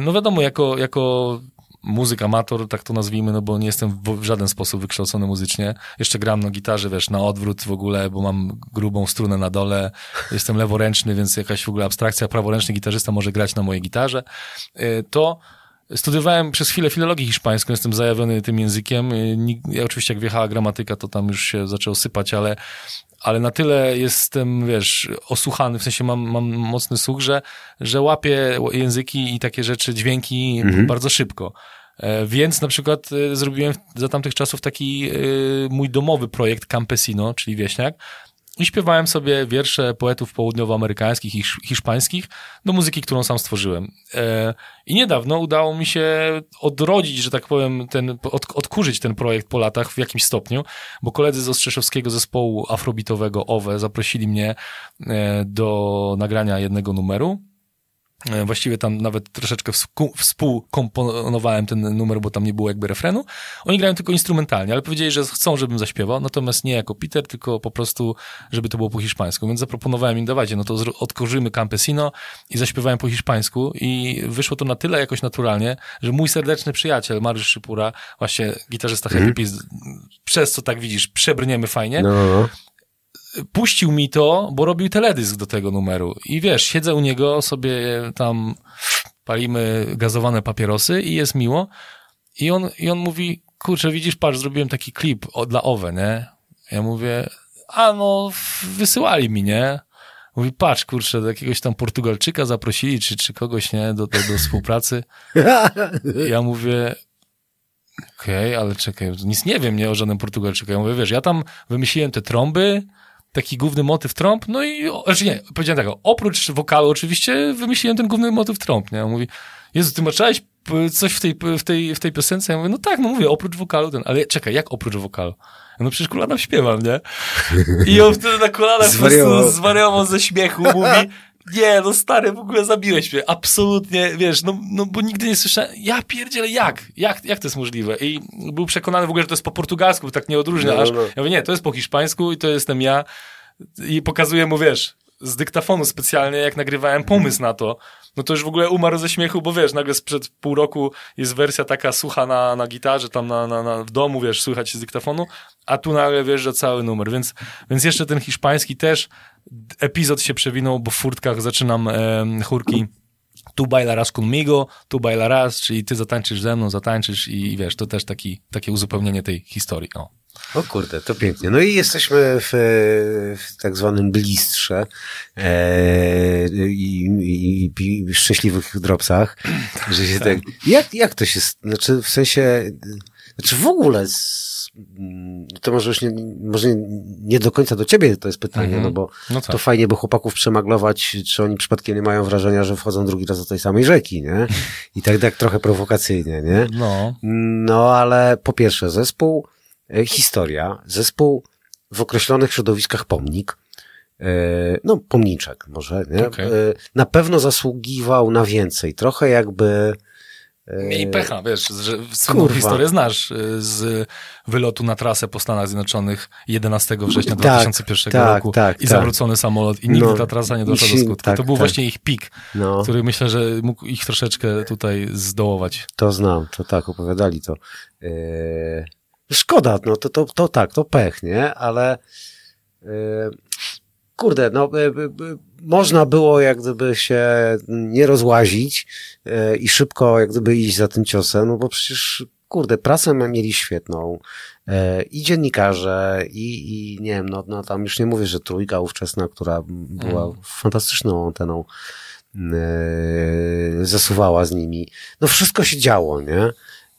no wiadomo, jako, jako muzyk amator, tak to nazwijmy, no bo nie jestem w żaden sposób wykształcony muzycznie. Jeszcze gram na gitarze, wiesz, na odwrót w ogóle, bo mam grubą strunę na dole. Jestem leworęczny, więc jakaś w ogóle abstrakcja. Praworęczny gitarzysta może grać na mojej gitarze. Y, to Studiowałem przez chwilę filologię hiszpańską, jestem zajawiony tym językiem. Y, ja oczywiście jak wjechała gramatyka, to tam już się zaczęło sypać, ale, ale na tyle jestem, wiesz, osłuchany, w sensie mam, mam mocny słuch, że, że łapię języki i takie rzeczy, dźwięki mhm. bardzo szybko. E, więc na przykład e, zrobiłem za tamtych czasów taki e, mój domowy projekt Campesino, czyli wieśniak, i śpiewałem sobie wiersze poetów południowoamerykańskich i hiszpańskich do muzyki, którą sam stworzyłem. I niedawno udało mi się odrodzić, że tak powiem, ten, od, odkurzyć ten projekt po latach w jakimś stopniu, bo koledzy z Ostrzeszowskiego zespołu afrobitowego OWE zaprosili mnie do nagrania jednego numeru E, właściwie tam nawet troszeczkę współkomponowałem ten numer, bo tam nie było jakby refrenu. Oni grają tylko instrumentalnie, ale powiedzieli, że chcą, żebym zaśpiewał, natomiast nie jako Peter, tylko po prostu, żeby to było po hiszpańsku. Więc zaproponowałem im, dawajcie, no to odkorzymy Campesino i zaśpiewałem po hiszpańsku i wyszło to na tyle jakoś naturalnie, że mój serdeczny przyjaciel, Mariusz Szypura, właśnie gitarzysta mm. Happy Peace, przez co tak widzisz, przebrniemy fajnie, no. Puścił mi to, bo robił teledysk do tego numeru. I wiesz, siedzę u niego, sobie tam palimy gazowane papierosy i jest miło. I on, i on mówi, kurczę, widzisz, patrz, zrobiłem taki klip dla Owe, nie? Ja mówię, a no, wysyłali mi, nie? Mówi, patrz, kurczę, do jakiegoś tam Portugalczyka zaprosili, czy, czy kogoś, nie, do, do, do współpracy. <laughs> Ja mówię, okej, okay, ale czekaj, nic nie wiem, nie, o żadnym Portugalczyku. Ja mówię, wiesz, ja tam wymyśliłem te trąby, taki główny motyw trąb, no i, znaczy nie, powiedziałem tak, oprócz wokalu oczywiście wymyśliłem ten główny motyw trąb, nie? On mówi, Jezu, ty maczałeś coś w tej, w tej, w tej piosence? Ja mówię, no tak, no mówię, oprócz wokalu ten, ale czekaj, jak oprócz wokalu? No przecież kolana śpiewam, nie? I on wtedy na kolanach po prostu zwariował ze śmiechu, mówi, nie, no stary, w ogóle zabiłeś mnie. Absolutnie, wiesz, no, no bo nigdy nie słyszałem, ja pierdzielę, jak? jak? Jak to jest możliwe? I był przekonany w ogóle, że to jest po portugalsku, tak nie odróżnia no, aż. No. Ja mówię, nie, to jest po hiszpańsku i to jestem ja. I pokazuję mu, wiesz, z dyktafonu specjalnie, jak nagrywałem pomysł na to, no to już w ogóle umarł ze śmiechu, bo wiesz, nagle sprzed pół roku jest wersja taka sucha na, na gitarze, tam na, na, na, w domu, wiesz, słychać z dyktafonu, a tu nagle wiesz, że cały numer, więc, więc jeszcze ten hiszpański też epizod się przewinął, bo w furtkach zaczynam e, chórki tu bailarás conmigo, tu bailarás, czyli ty zatańczysz ze mną, zatańczysz i, i wiesz, to też taki, takie uzupełnienie tej historii. O. O kurde, to pięknie. No i jesteśmy w, w tak zwanym blistrze e, i, i, i, szczęśliwych dropsach, że się tak. Jak, jak to się, znaczy w sensie, znaczy w ogóle to może już nie, może nie do końca do ciebie to jest pytanie, mhm. no bo no tak. to fajnie by chłopaków przemaglować, czy oni przypadkiem nie mają wrażenia, że wchodzą drugi raz do tej samej rzeki, nie? I tak, tak trochę prowokacyjnie, nie? No. No, ale po pierwsze, zespół, historia, zespół w określonych środowiskach pomnik, e, no, pomniczek może, nie? Okay. E, na pewno zasługiwał na więcej. Trochę jakby Miej pecha, wiesz, że historię znasz z wylotu na trasę po Stanach Zjednoczonych 11 września 2001 tak, tak, roku tak, i tak. zawrócony samolot i nigdy no, ta trasa nie doszła do skutku. To był tak. właśnie ich pik, no. który myślę, że mógł ich troszeczkę tutaj zdołować. To znam, to tak, opowiadali to. Eee, szkoda, no to, to, to tak, to pech, nie? Ale eee, kurde, no e, e, można było jak gdyby się nie rozłazić e, i szybko jak gdyby iść za tym ciosem, no bo przecież kurde, prasę mieli świetną i dziennikarze i, i nie wiem, no, no tam już nie mówię, że trójka ówczesna, która była mm. fantastyczną anteną zasuwała z nimi. No wszystko się działo, nie?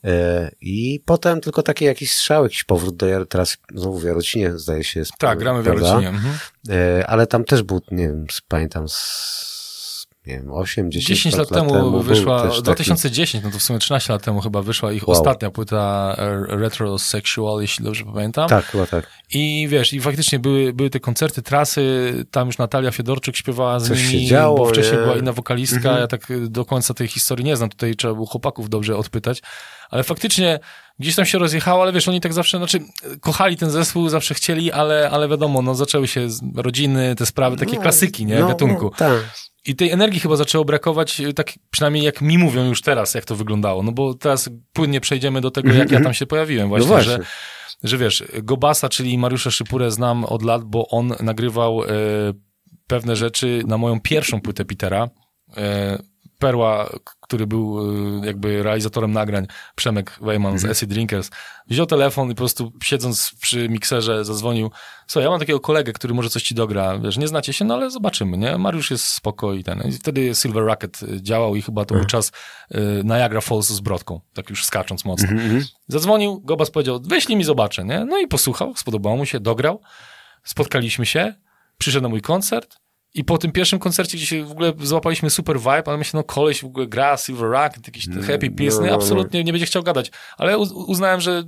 E, I potem tylko taki jakiś strzał, jakiś powrót do teraz znowu w Jarocinie zdaje się. Jest, tak, gramy w Jarocinie. Mhm. E, ale tam też był, nie wiem, pamiętam, z nie wiem, 8, 10, 10 lat, lat temu, temu wyszła, też taki- 2010, no to w sumie 13 lat temu chyba wyszła ich Wow. ostatnia płyta e, Retrosexual, jeśli dobrze pamiętam. Tak, chyba tak. I wiesz, i faktycznie były, były te koncerty, trasy, tam już Natalia Fiedorczyk śpiewała z Coś nimi, działo, bo wcześniej nie? była inna wokalistka, Mhm. ja tak do końca tej historii nie znam, tutaj trzeba było chłopaków dobrze odpytać, ale faktycznie gdzieś tam się rozjechało, ale wiesz, oni tak zawsze, znaczy kochali ten zespół, zawsze chcieli, ale, ale wiadomo, no zaczęły się rodziny, te sprawy, takie klasyki, nie, No, gatunku. No, tak. I tej energii chyba zaczęło brakować, y, tak przynajmniej jak mi mówią już teraz, jak to wyglądało. No bo teraz płynnie przejdziemy do tego, jak ja tam się pojawiłem właśnie, No że, właśnie. że wiesz, Gobasa, czyli Mariusza Szypurę znam od lat, bo on nagrywał e, pewne rzeczy na moją pierwszą płytę Petera. E, Perła, który był e, jakby realizatorem nagrań, Przemek Wejman Mhm. z Acid Drinkers, wziął telefon i po prostu siedząc przy mikserze zadzwonił. Słuchaj, ja mam takiego kolegę, który może coś ci dogra, wiesz, nie znacie się, no ale zobaczymy, nie? Mariusz jest spoko i ten. I wtedy Silver Rocket e, działał i chyba to był czas e, Niagara Falls z Brodką, tak już skacząc mocno. Zadzwonił, Gobas powiedział, wyślij mi zobaczę, nie? No i posłuchał, spodobało mu się, dograł, spotkaliśmy się, przyszedł na mój koncert i po tym pierwszym koncercie, gdzie się w ogóle złapaliśmy super vibe, ale myślę, no koleś w ogóle gra, Silver Rock, jakiś Happy Peace, no, no, no, no. absolutnie nie będzie chciał gadać. Ale uz- uznałem, że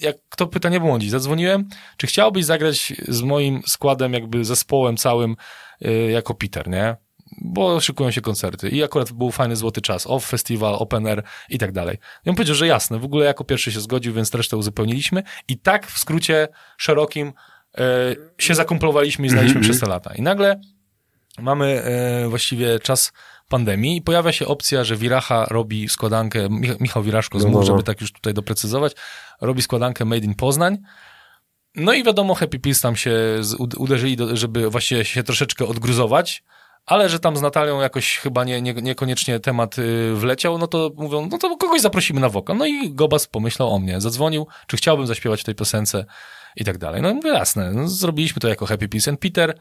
jak kto pyta, nie błądzi. Zadzwoniłem, czy chciałbyś zagrać z moim składem, jakby zespołem całym, y, jako Peter, nie? Bo szykują się koncerty. I akurat był fajny złoty czas. Off Festival, Open Air i tak dalej. I on powiedział, że jasne, w ogóle jako pierwszy się zgodził, więc resztę uzupełniliśmy. I tak w skrócie szerokim y, się zakumplowaliśmy i znaliśmy przez te lata. I nagle mamy e, właściwie czas pandemii i pojawia się opcja, że Wiracha robi składankę, Mich- Michał Wiraszko No, MUR, no, no. żeby tak już tutaj doprecyzować, robi składankę Made in Poznań. No i wiadomo, Happy Pills tam się uderzyli, żeby właściwie się troszeczkę odgruzować, ale że tam z Natalią jakoś chyba nie, nie, niekoniecznie temat y, wleciał, no to mówią, no to kogoś zaprosimy na wokal. No i Gobas pomyślał o mnie, zadzwonił, czy chciałbym zaśpiewać w tej piosence i tak dalej. No i mówię, jasne, no, zrobiliśmy to jako Happy Pills and Peter,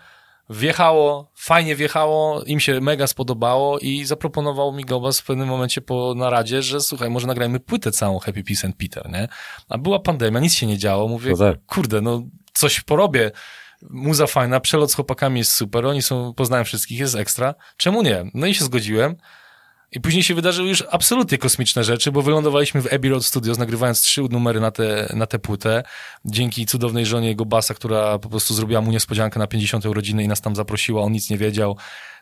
wjechało, fajnie wjechało, im się mega spodobało i zaproponował mi Gobas w pewnym momencie po naradzie, że słuchaj, może nagrajmy płytę całą Happy Peace and Peter, nie? A była pandemia, nic się nie działo, mówię, No tak. kurde, no coś porobię. Muza fajna, przelot z chłopakami jest super, oni są, poznałem wszystkich, jest ekstra. Czemu nie? No i się zgodziłem. I później się wydarzyły już absolutnie kosmiczne rzeczy, bo wylądowaliśmy w Abbey Road Studios, nagrywając trzy numery na tę na tę płytę. Dzięki cudownej żonie jego basa, która po prostu zrobiła mu niespodziankę na 50 urodziny i nas tam zaprosiła, on nic nie wiedział.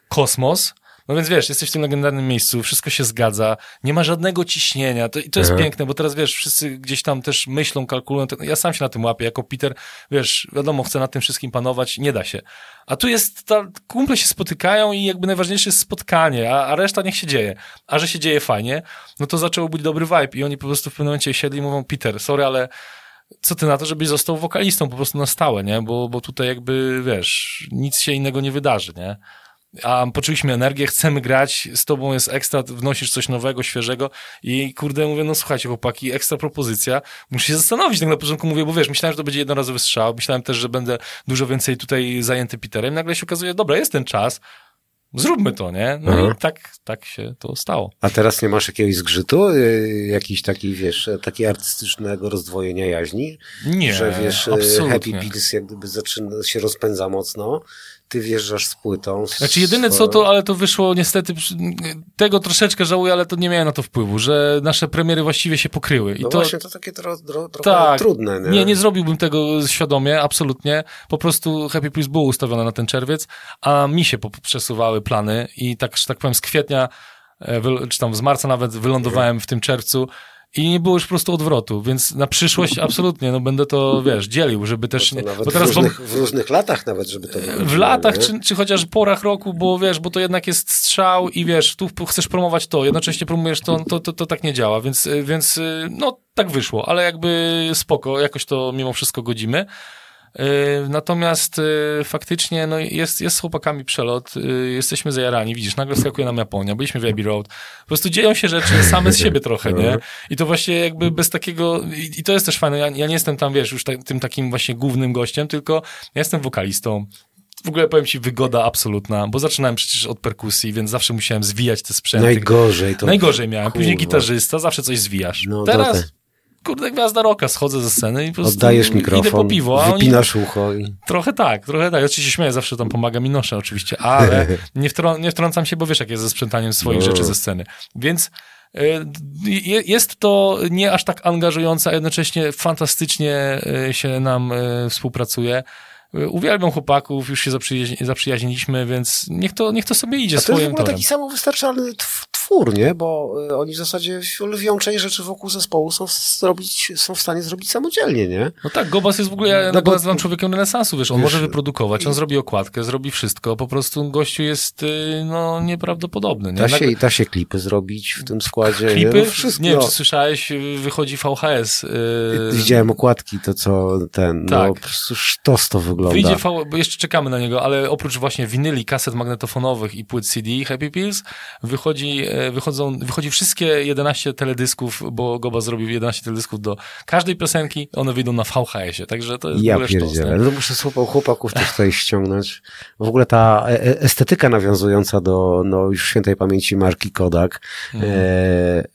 Kosmos. No więc wiesz, jesteś w tym legendarnym miejscu, wszystko się zgadza, nie ma żadnego ciśnienia. To, I to jest Aha. piękne, bo teraz wiesz, wszyscy gdzieś tam też myślą, kalkulują. Ja sam się na tym łapię, jako Peter, wiesz, wiadomo, chcę nad tym wszystkim panować, nie da się. A tu jest, ta, kumple się spotykają i jakby najważniejsze jest spotkanie, a, a reszta niech się dzieje. A że się dzieje fajnie, no to zaczęło być dobry vibe i oni po prostu w pewnym momencie siedli i mówią, Peter, sorry, ale co ty na to, żebyś został wokalistą po prostu na stałe, nie? Bo, bo tutaj jakby, wiesz, nic się innego nie wydarzy, nie? A poczuliśmy energię, chcemy grać, z tobą jest ekstra, wnosisz coś nowego, świeżego i kurde, mówię, no słuchajcie chłopaki, ekstra propozycja, muszę się zastanowić, tak na początku mówię, bo wiesz, myślałem, że to będzie jednorazowy strzał, myślałem też, że będę dużo więcej tutaj zajęty Peterem, nagle się okazuje, dobra, jest ten czas, zróbmy to, nie? No Aha. i tak, tak się to stało. A teraz nie masz jakiegoś zgrzytu? Yy, Jakiś taki, wiesz, taki artystycznego rozdwojenia jaźni? Nie, że wiesz, e, absolutnie. Happy Pills jak gdyby zaczyna, się rozpędza mocno, ty wjeżdżasz z płytą. z- Znaczy jedyne co to, ale to wyszło niestety, tego troszeczkę żałuję, ale to nie miałem na to wpływu, że nasze premiery właściwie się pokryły. I No to, właśnie, to takie tro, tro, trochę tak, trudne, nie? nie, nie zrobiłbym tego świadomie, absolutnie. Po prostu Happy Pills było ustawione na ten czerwiec, a mi się przesuwały plany i tak, że tak powiem z kwietnia, e, czy tam z marca nawet wylądowałem w tym czerwcu i nie było już po prostu odwrotu, więc na przyszłość absolutnie, no będę to, wiesz, dzielił, żeby też... Nie, nawet bo w, teraz wam- różnych, w różnych latach nawet, żeby to w latach, nie? czy, czy chociaż porach roku, bo wiesz, bo to jednak jest strzał i wiesz, tu chcesz promować to, jednocześnie promujesz to, to, to, to tak nie działa, więc, y, więc y, no tak wyszło, ale jakby spoko, jakoś to mimo wszystko godzimy. Y, Natomiast y, faktycznie no jest, jest z chłopakami przelot, y, jesteśmy zajarani, widzisz, nagle skakuje nam Japonia, byliśmy w Abbey Road, po prostu dzieją się rzeczy same z siebie trochę, nie? I to właśnie jakby bez takiego, i, i to jest też fajne, ja, ja nie jestem tam, wiesz, już ta, tym takim właśnie głównym gościem, tylko ja jestem wokalistą, w ogóle powiem ci, wygoda absolutna, bo zaczynałem przecież od perkusji, więc zawsze musiałem zwijać te sprzęty. Najgorzej to... Najgorzej miałem. Później Kurwa. gitarzysta, zawsze coś zwijasz. No, Teraz to kurde, gwiazda roka, schodzę ze sceny i po prostu Oddajesz idę mikrofon, po piwo, a oni wypinasz ucho i... Trochę tak, trochę tak. Oczywiście się śmieję, zawsze tam pomagam i noszę oczywiście, ale <laughs> nie, wtrą nie wtrącam się, bo wiesz, jak jest ze sprzątaniem swoich No. rzeczy ze sceny. Więc y, je- jest to nie aż tak angażujące, a jednocześnie fantastycznie y, się nam y, współpracuje. Uwielbiam chłopaków, już się zaprzyjaźni- zaprzyjaźniliśmy, więc niech to, niech to sobie idzie A to jest w swoim ogóle torem. taki samowystarczalny tw- twór, nie? Bo y, oni w zasadzie lwią część rzeczy wokół zespołu są, zrobić, są w stanie zrobić samodzielnie, nie? No tak, Gobas jest w ogóle, ja No bo- nazywam człowiekiem renesansu, wiesz, on Wiesz, może wyprodukować, on zrobi okładkę, zrobi wszystko, po prostu gościu jest, y, no, nieprawdopodobny. Nie? Da się, da się klipy zrobić w tym składzie. klipy. Nie? No wszystko. Nie wiem, czy słyszałeś, wychodzi VHS. Yy, Widziałem okładki, to co ten, no Tak. po prostu sztos to wygląda. Wyjdzie v, bo jeszcze czekamy na niego, ale oprócz właśnie winyli, kaset magnetofonowych i płyt CD Happy Pills, wychodzi, wychodzą, wychodzi wszystkie 11 teledysków, bo Goba zrobił 11 teledysków do każdej piosenki, one wyjdą na VHS-ie, także to jest w Ja ogóle sztos? No muszę słupał chłopaków też tutaj ściągnąć. W ogóle ta e- e- estetyka nawiązująca do no, już świętej pamięci marki Kodak. Mhm. E, e,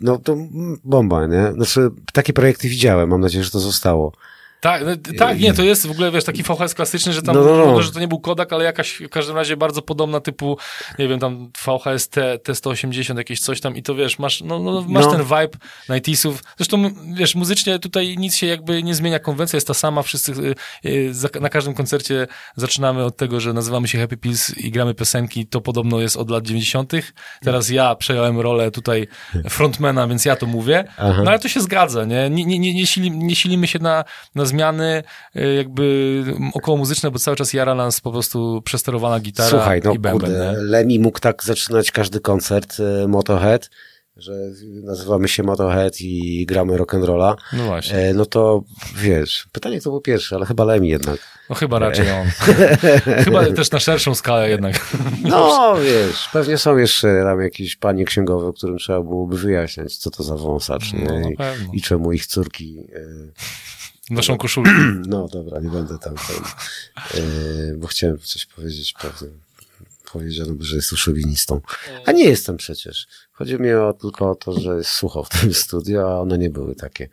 no to bomba, nie? Znaczy takie projekty widziałem. Mam nadzieję, że to zostało. Tak, no, tak, nie, to jest w ogóle, wiesz, taki VHS klasyczny, że tam, No, no, no. że to nie był Kodak, ale jakaś w każdym razie bardzo podobna typu, nie wiem, tam VHS T, T180, jakieś coś tam i to wiesz, masz, no, no, masz No. ten vibe 90sów. Zresztą, wiesz, muzycznie tutaj nic się jakby nie zmienia, konwencja jest ta sama, wszyscy y, y, za, na każdym koncercie zaczynamy od tego, że nazywamy się Happy Pills i gramy piosenki, to podobno jest od lat 90. Teraz ja przejąłem rolę tutaj frontmana, więc ja to mówię, Aha. no ale to się zgadza, nie? Nie, nie, nie, nie, sili, nie silimy się na, na zmiany y, jakby około muzyczne, bo cały czas jara nas po prostu przesterowana gitara Słuchaj, no i bęben, kurde, nie? Lemmy mógł tak zaczynać każdy koncert e, Motorhead, że nazywamy się Motorhead i gramy rock'n'rolla. No właśnie. E, no to wiesz, pytanie kto był pierwszy, ale chyba Lemmy jednak. No chyba raczej on. <laughs> chyba też na szerszą skalę jednak. No wiesz, pewnie są jeszcze tam jakieś panie księgowe, którym trzeba byłoby wyjaśniać, co to za wąsacz, nie? No, na I. I czemu ich córki... Naszą koszulkę. <clears throat> no dobra, nie będę tam, tam e, bo chciałem coś powiedzieć pewnie. Powiedziano by, że jest szowinistą. A nie jestem przecież. Chodzi mi o, tylko o to, że jest sucho w tym studiu, a one nie były takie.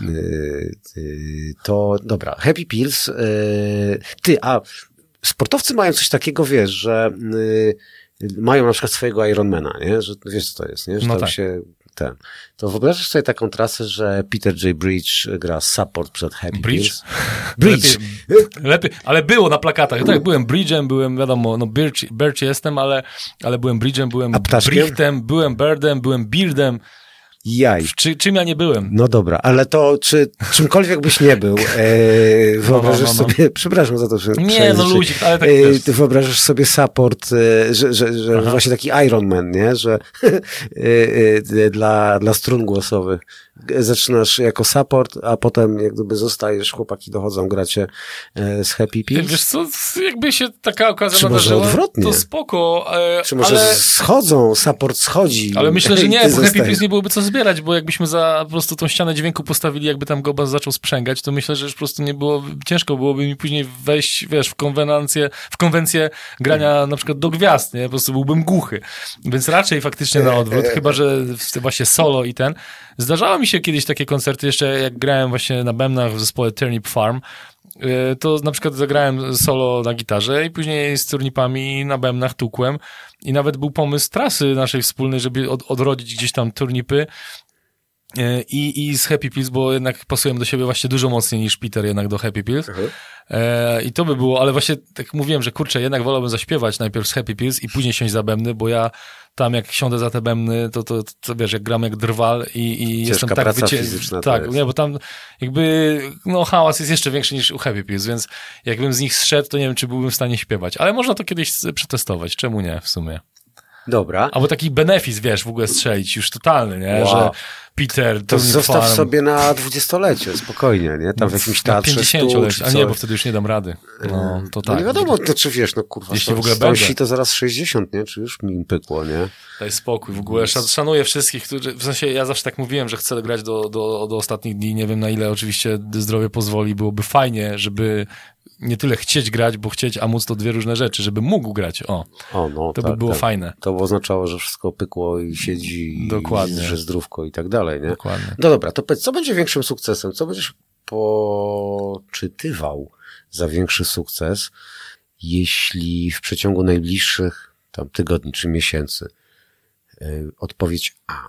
Yy, yy, to dobra, Happy Pills. Yy, ty, a sportowcy mają coś takiego, wiesz, że yy, mają na przykład swojego Ironmana, nie? Że wiesz, co to jest, nie? Że No tam tak. się ten. To wyobrażasz sobie taką trasę, że Peter J. Bridge gra support przed Happy Bridge? Pills? <laughs> Bridge! Lepiej, lepiej, ale było na plakatach. Tak, byłem Bridge'em, byłem, wiadomo, no Birch, Birch jestem, ale, ale byłem Bridge'em, byłem? Brichtem, byłem Birdem, byłem Beardem. Jaj. Czy, czym ja nie byłem? No dobra, ale to czy czymkolwiek byś nie był, e, <laughs> wyobrażasz no, no. sobie, <laughs> przepraszam za to, że... Nie, no ludzik, ale tak e, wyobrażasz sobie support, e, że, że, że właśnie taki Iron Man, nie? Że <laughs> e, e, dla, dla strun głosowych zaczynasz jako support, a potem jak gdyby zostajesz, chłopaki dochodzą, gracie e, z Happy Pills. Wiesz co, jakby się taka okazja Czy może nadarzyła, odwrotnie? to spoko, e, Czy może ale... schodzą, support schodzi. Ale myślę, że nie, bo Happy. Pills nie byłoby co zbierać, bo jakbyśmy za po prostu tą ścianę dźwięku postawili, jakby tam Gobas zaczął sprzęgać, to myślę, że już po prostu nie było, ciężko byłoby mi później wejść, wiesz, w konwenancję, w konwencję grania na przykład do gwiazd, nie? Po prostu byłbym głuchy. Więc raczej faktycznie na odwrót, chyba, że właśnie solo i ten. Zdarzało mi się kiedyś takie koncerty, jeszcze jak grałem właśnie na bębnach w zespole Turnip Farm, y, to na przykład zagrałem solo na gitarze i później z turnipami na bębnach tukłem i nawet był pomysł trasy naszej wspólnej, żeby od, odrodzić gdzieś tam turnipy y, i, i z Happy Pills, bo jednak pasujemy do siebie właśnie dużo mocniej niż Peter jednak do Happy Pills. E, I to by było, ale właśnie tak mówiłem, że kurczę, jednak wolałbym zaśpiewać najpierw z Happy Pills i później siąść za bębny, bo ja tam jak siądę za te bębny, to, to, to wiesz, jak gram jak drwal i, i jestem tak wycie... to Tak, nie, bo tam jakby no hałas jest jeszcze większy niż u Happy Pills, więc jakbym z nich zszedł, to nie wiem, czy byłbym w stanie śpiewać, ale można to kiedyś przetestować, czemu nie w sumie. Dobra. Albo taki benefis, wiesz, w ogóle strzelić, już totalny, nie, Wow. że Peter, To zostaw Farm, sobie na dwudziestolecie, spokojnie, nie? Tam w jakimś na teatrze 50 stół, leci, czy a nie, bo wtedy już nie dam rady. No, to No tak. nie wiadomo, to czy wiesz, no kurwa, Jeśli sto- w ogóle będę. to zaraz 60, nie? Czy już mi pykło, nie? Daj spokój, w ogóle szan- szanuję wszystkich, którzy, w sensie ja zawsze tak mówiłem, że chcę grać do, do, do ostatnich dni, nie wiem na ile oczywiście zdrowie pozwoli, byłoby fajnie, żeby nie tyle chcieć grać, bo chcieć, a móc to dwie różne rzeczy, żeby mógł grać. O, O, no, to tak, by było tak. fajne. To by oznaczało, że wszystko pykło i siedzi, Dokładnie. i że zdrówko i tak dalej, nie? Dokładnie. No dobra, to powiedz, co będzie większym sukcesem? Co będziesz poczytywał za większy sukces, jeśli w przeciągu najbliższych tam tygodni czy miesięcy y, odpowiedź A.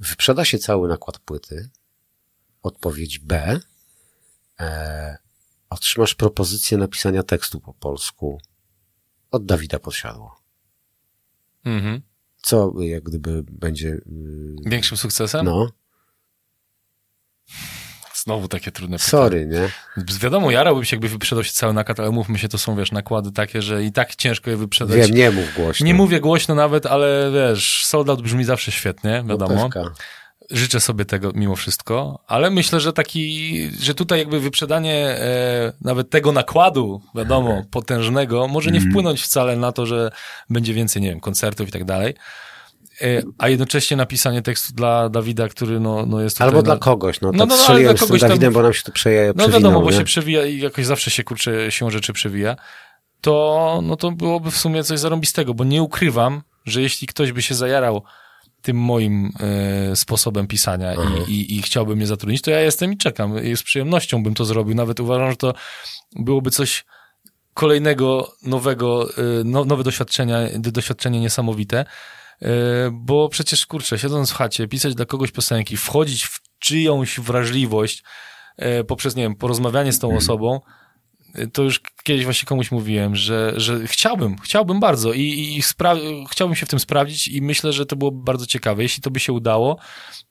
Wyprzeda się cały nakład płyty. Odpowiedź B. E, otrzymasz propozycję napisania tekstu po polsku od Dawida Posiadło. Mhm. Co jak gdyby będzie... y, Większym sukcesem? No, Znowu takie trudne pytanie. sorry, nie? Wiadomo, jarałbym się, jakby wyprzedał się cały nakład, ale mówmy się, to są, wiesz, nakłady takie, że i tak ciężko je wyprzedać. Wiem, nie mów głośno. Nie mówię głośno nawet, ale wiesz, sold out brzmi zawsze świetnie, No, wiadomo. pewka. Życzę sobie tego mimo wszystko, ale myślę, że taki, że tutaj jakby wyprzedanie e, nawet tego nakładu, wiadomo, potężnego, może nie wpłynąć wcale na to, że będzie więcej, nie wiem, koncertów i tak dalej. E, a jednocześnie napisanie tekstu dla Dawida, który no, no jest tutaj... Albo dla kogoś, no, No, tak no, no, ale z dla kogoś tam- Dawidem, bo nam się tu przeje, No wiadomo, bo nie? się przewija i jakoś zawsze się kurczę, się rzeczy przewija, to, no to byłoby w sumie coś zarąbistego, bo nie ukrywam, że jeśli ktoś by się zajarał tym moim e, sposobem pisania i, i, i chciałby mnie zatrudnić, to ja jestem i czekam. I z przyjemnością bym to zrobił. Nawet uważam, że to byłoby coś kolejnego, nowego, e, no, nowe doświadczenia, doświadczenie niesamowite. E, Bo przecież, kurczę, siedząc w chacie, pisać dla kogoś piosenki, wchodzić w czyjąś wrażliwość poprzez, nie wiem, porozmawianie z tą osobą, e, to już kiedyś właśnie komuś mówiłem, że, że chciałbym, chciałbym bardzo i, i chciałbym się w tym sprawdzić i myślę, że to byłoby bardzo ciekawe. Jeśli to by się udało,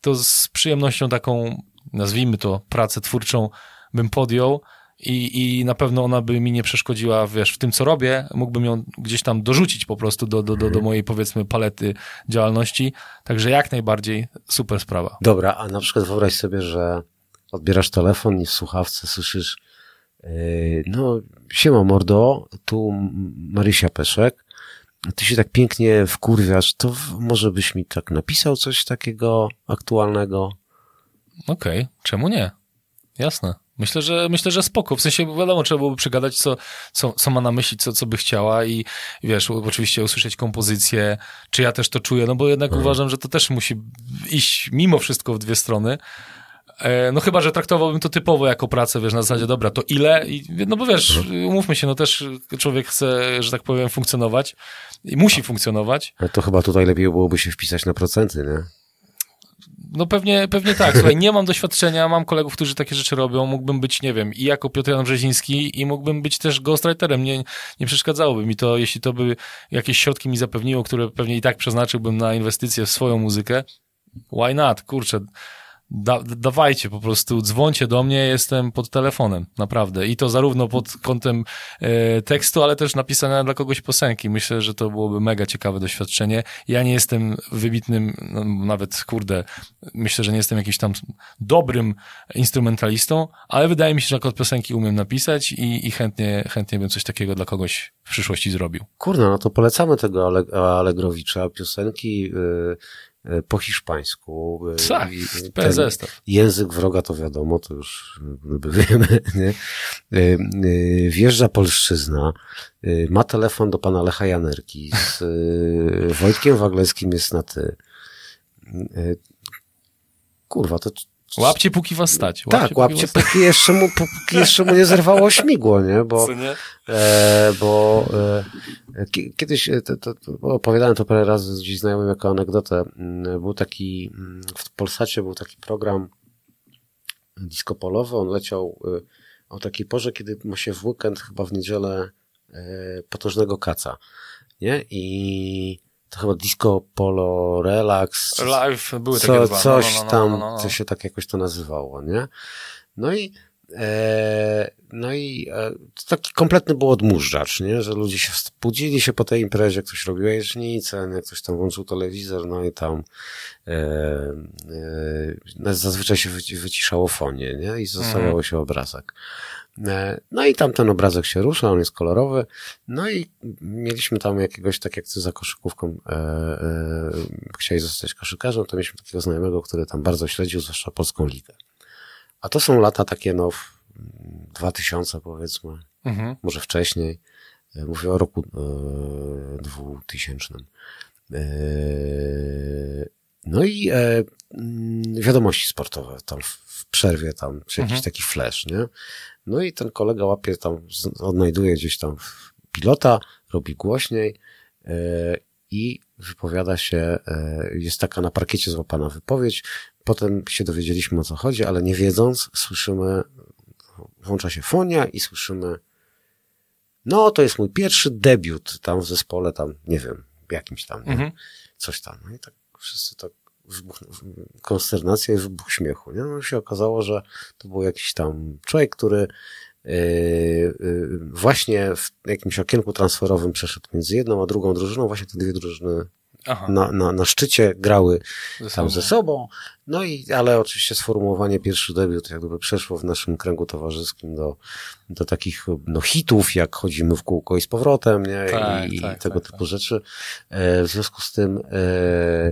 to z przyjemnością taką, nazwijmy to, pracę twórczą bym podjął i, i na pewno ona by mi nie przeszkodziła, wiesz, w tym, co robię. Mógłbym ją gdzieś tam dorzucić po prostu do, do, do, do mojej, powiedzmy, palety działalności. Także jak najbardziej super sprawa. Dobra, a na przykład wyobraź sobie, że odbierasz telefon i w słuchawce słyszysz no, siema mordo, tu Marysia Peszek, ty się tak pięknie wkurwiasz, to może byś mi tak napisał coś takiego aktualnego? Okej, czemu nie? Jasne. Myślę, że myślę, że spoko. W sensie wiadomo, trzeba byłoby przegadać, co, co, co ma na myśli, co, co by chciała i, i wiesz, oczywiście usłyszeć kompozycję, czy ja też to czuję, no bo jednak uważam, że to też musi iść mimo wszystko w dwie strony. E, No chyba, że traktowałbym to typowo jako pracę, wiesz, na zasadzie, dobra, to ile? I, no bo wiesz, umówmy się, no też człowiek chce, że tak powiem, funkcjonować i musi funkcjonować. Ale to chyba tutaj lepiej byłoby się wpisać na procenty, nie? No pewnie, pewnie tak. Słuchaj, nie mam doświadczenia, mam kolegów, którzy takie rzeczy robią. Mógłbym być, nie wiem, i jako Piotr Jan Brzeziński i mógłbym być też ghostwriterem. Nie, nie przeszkadzałoby mi to, jeśli to by jakieś środki mi zapewniło, które pewnie i tak przeznaczyłbym na inwestycje w swoją muzykę. Why not? Kurczę, da, dawajcie po prostu, dzwońcie do mnie, jestem pod telefonem, naprawdę. I to zarówno pod kątem e, tekstu, ale też napisania dla kogoś piosenki. Myślę, że to byłoby mega ciekawe doświadczenie. Ja nie jestem wybitnym, no, nawet kurde, myślę, że nie jestem jakimś tam dobrym instrumentalistą, ale wydaje mi się, że akurat piosenki umiem napisać i, i chętnie, chętnie bym coś takiego dla kogoś w przyszłości zrobił. Kurna, no to polecamy tego Ale- Allegrowicza, piosenki y, y, po hiszpańsku. y, Tak, zestaw. Język wroga to wiadomo, to już wiemy, <laughs> nie? Y, Wjeżdża polszczyzna, ma telefon do pana Lecha Janerki, z Wojtkiem Wagleskim jest na ty. Kurwa, to Łapcie, póki was stać. tak, póki łapcie, stać. póki jeszcze mu, póki jeszcze mu nie zerwało śmigło, nie? Bo, nie? E, bo e, kiedyś e, to, to, to opowiadałem to parę razy gdzieś znajomym jako anegdotę. Mm, Był taki, mm, w Polsacie był taki program disco polowy. On leciał e, o takiej porze, kiedy ma się w weekend, chyba w niedzielę, e, potężnego kaca. Nie? I to chyba disco polo relax. Live były takie Co, dwa. No, coś no, no, tam, no, no, no. co się tak jakoś to nazywało, nie? No i no i e, taki kompletny był odmurzacz, nie? Że ludzie się budzili się po tej imprezie, ktoś robił jajecznicę, nie? ktoś tam włączył telewizor, no i tam e, e, zazwyczaj się wyci- wyciszało fonie, nie? I zostawiało Mhm. się obrazek. E, No i tam ten obrazek się rusza, on jest kolorowy. No i mieliśmy tam jakiegoś, tak jak ty za koszykówką e, e, chciałeś zostać koszykarzem, to mieliśmy takiego znajomego, który tam bardzo śledził, zwłaszcza polską ligę. A to są lata takie, no, w- 2000 powiedzmy, Mhm. może wcześniej. E, Mówię o roku e, 2000. E, no i e, mm, wiadomości sportowe tam w, przerwie tam, czy jakiś taki flash, nie? No i ten kolega łapie tam, odnajduje gdzieś tam pilota, robi głośniej e, i wypowiada się, e, jest taka na parkiecie złapana wypowiedź. Potem się dowiedzieliśmy o co chodzi, ale nie wiedząc, słyszymy, włącza się fonia i słyszymy, no to jest mój pierwszy debiut tam w zespole, tam, nie wiem, jakimś tam, nie? Mhm. coś tam. No i tak wszyscy tak wybuch, konsternacja i wybuch śmiechu. Nie? No i się okazało, że to był jakiś tam człowiek, który yy, yy, właśnie w jakimś okienku transferowym przeszedł między jedną a drugą drużyną. Właśnie te dwie drużyny. Na, na, na szczycie grały Ze tam ze sobą. No i, ale oczywiście sformułowanie pierwszy debiut jak gdyby przeszło w naszym kręgu towarzyskim do, do takich no, hitów, jak chodzimy w kółko i z powrotem, nie? Tak, I, i tak, tego tak, typu rzeczy. E, w związku z tym, e,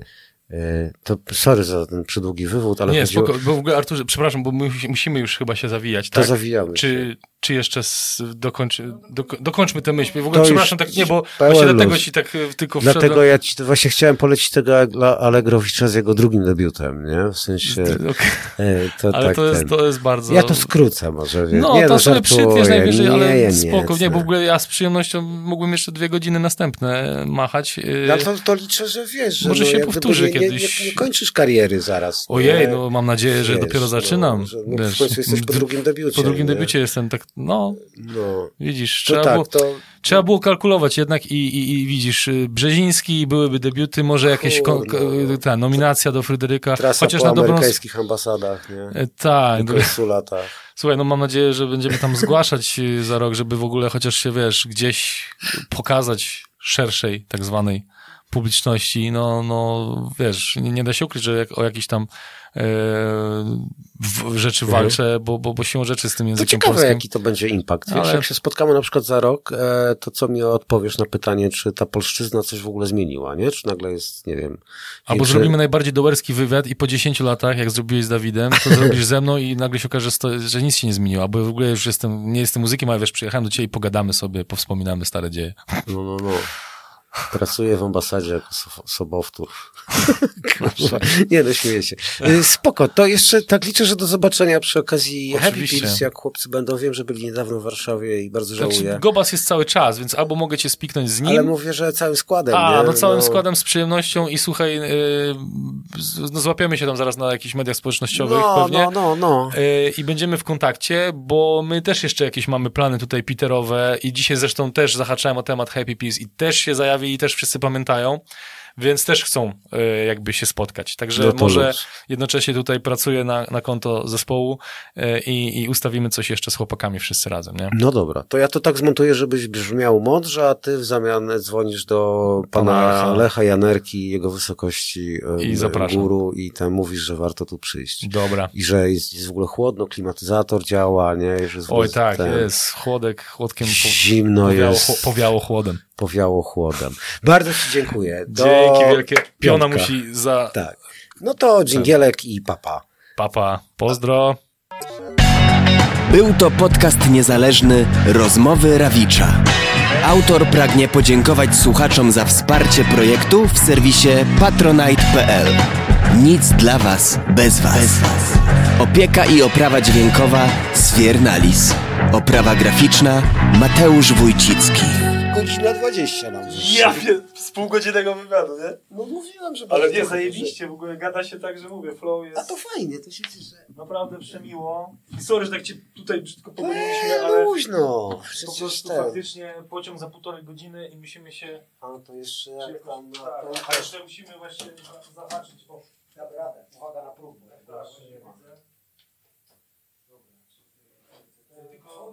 to sorry za ten przydługi wywód, ale Nie, chodziło, spoko, bo w ogóle Arturze, przepraszam, bo my musimy już chyba się zawijać, to tak? zawijamy. się. Czy, czy jeszcze z, dokończy, doko, dokończmy tę myśl? W ogóle To przepraszam, tak nie, bo właśnie dlatego ci tak e, tylko Dlatego wszedłem. ja ci właśnie chciałem polecić tego Allegrowicza z jego drugim debiutem, nie? W sensie, e, to Ale tak to, jest, ten. to jest bardzo... Ja to skrócę może, wiesz. No, nie, to sobie żartuję. przytniesz najwyżej, nie, ale nie, spoko. Nie, nie. bo w ogóle ja z przyjemnością mógłbym jeszcze dwie godziny następne machać. No to, to liczę, że wiesz, że Może no, się powtórzy nie, nie, kiedyś. Nie, nie kończysz kariery zaraz. Ojej, no mam nadzieję, że Wiesz, dopiero no, zaczynam. że, no, wiesz, w końcu jesteś po drugim debiucie. Po drugim nie? debiucie jestem tak, no, No, widzisz, trzeba, tak, było, to... trzeba było kalkulować jednak i, i, i widzisz, y, Brzeziński, byłyby debiuty, może jakieś kon, k- ta nominacja do Fryderyka, Trasa chociaż po na dobrą... amerykańskich ambasadach, nie? E, Tak, I konsulatach. Słuchaj, no mam nadzieję, że będziemy tam zgłaszać y, za rok, żeby w ogóle chociaż się, wiesz, gdzieś pokazać szerszej tak zwanej publiczności. No, no wiesz, nie, nie da się ukryć, że jak, o jakieś tam e, w, rzeczy Mhm. walczę, bo, bo, bo siłą rzeczy z tym To językiem ciekawe, polskim. jaki to będzie impact. Wiesz, Ale- jak się spotkamy na przykład za rok, e, to co mi odpowiesz na pytanie, czy ta polszczyzna coś w ogóle zmieniła, nie? Czy nagle jest, nie wiem... Albo większy- zrobimy najbardziej dołerski wywiad i po 10 latach, jak zrobiłeś z Dawidem, to zrobisz ze mną i nagle się okaże, że nic się nie zmieniło. Albo w ogóle już jestem, nie jestem muzykiem, ale wiesz, przyjechałem do ciebie i pogadamy sobie, powspominamy stare dzieje. No, no, no. Pracuję w ambasadzie jako so- sobowtór. <laughs> Nie no, śmieję się. Y, Spoko, to jeszcze tak liczę, że do zobaczenia przy okazji Happy Oczywiście. Pills, jak chłopcy będą. Wiem, że byli niedawno w Warszawie i bardzo Znaczy, żałuję. Gobas jest cały czas, więc albo mogę cię spiknąć z nim, Ale mówię, że całym składem, A, nie? no całym składem z przyjemnością i słuchaj, yy, no złapiemy się tam zaraz na jakichś mediach społecznościowych No, pewnie. no, no, no. Yy, I będziemy w kontakcie, bo my też jeszcze jakieś mamy plany tutaj Peterowe i dzisiaj zresztą też zahaczałem o temat Happy Peace i też się zajawi i też wszyscy pamiętają, więc też chcą yy, jakby się spotkać. Także No może luz. jednocześnie tutaj pracuję na, na konto zespołu yy, i, i ustawimy coś jeszcze z chłopakami wszyscy razem, nie? No dobra, to ja to tak zmontuję, żebyś brzmiał mądrze, a ty w zamian dzwonisz do pana Pana Lecha. Janerki, jego wysokości em, I zapraszam. guru i tam mówisz, że warto tu przyjść. Dobra. I że jest, jest w ogóle chłodno, klimatyzator działa, nie? Że Oj tak, ten- jest chłodek, chłodkiem po, Zimno powiało, jest, powiało chłodem. Powiało chłodem. Bardzo ci dziękuję. Do Dzięki wielkie. Piona piątka. musi za Tak. No to dżingielek i papa. papa. Pozdro. Był to podcast niezależny Rozmowy Rawicza. Autor pragnie podziękować słuchaczom za wsparcie projektu w serwisie patronite.pl. Nic dla Was bez Was. Opieka i oprawa dźwiękowa Sfiernalis. Oprawa graficzna Mateusz Wójcicki. Godzina 20 nam z półgodzinnego wywiadu, nie? No mówiłem, że Ale nie, zajebiście, w ogóle gada się tak, że mówię, flow A jest to fajnie, to się cieszę. naprawdę przemiło. I sorry, że tak cię tutaj brzydko pogoniliśmy, Eee, ale luźno. po prostu ten. faktycznie pociąg za półtorej godziny i musimy się... A to jeszcze jak tam na Tak, ten... a jeszcze musimy właśnie za- zahaczyć o... Uwaga na próbę.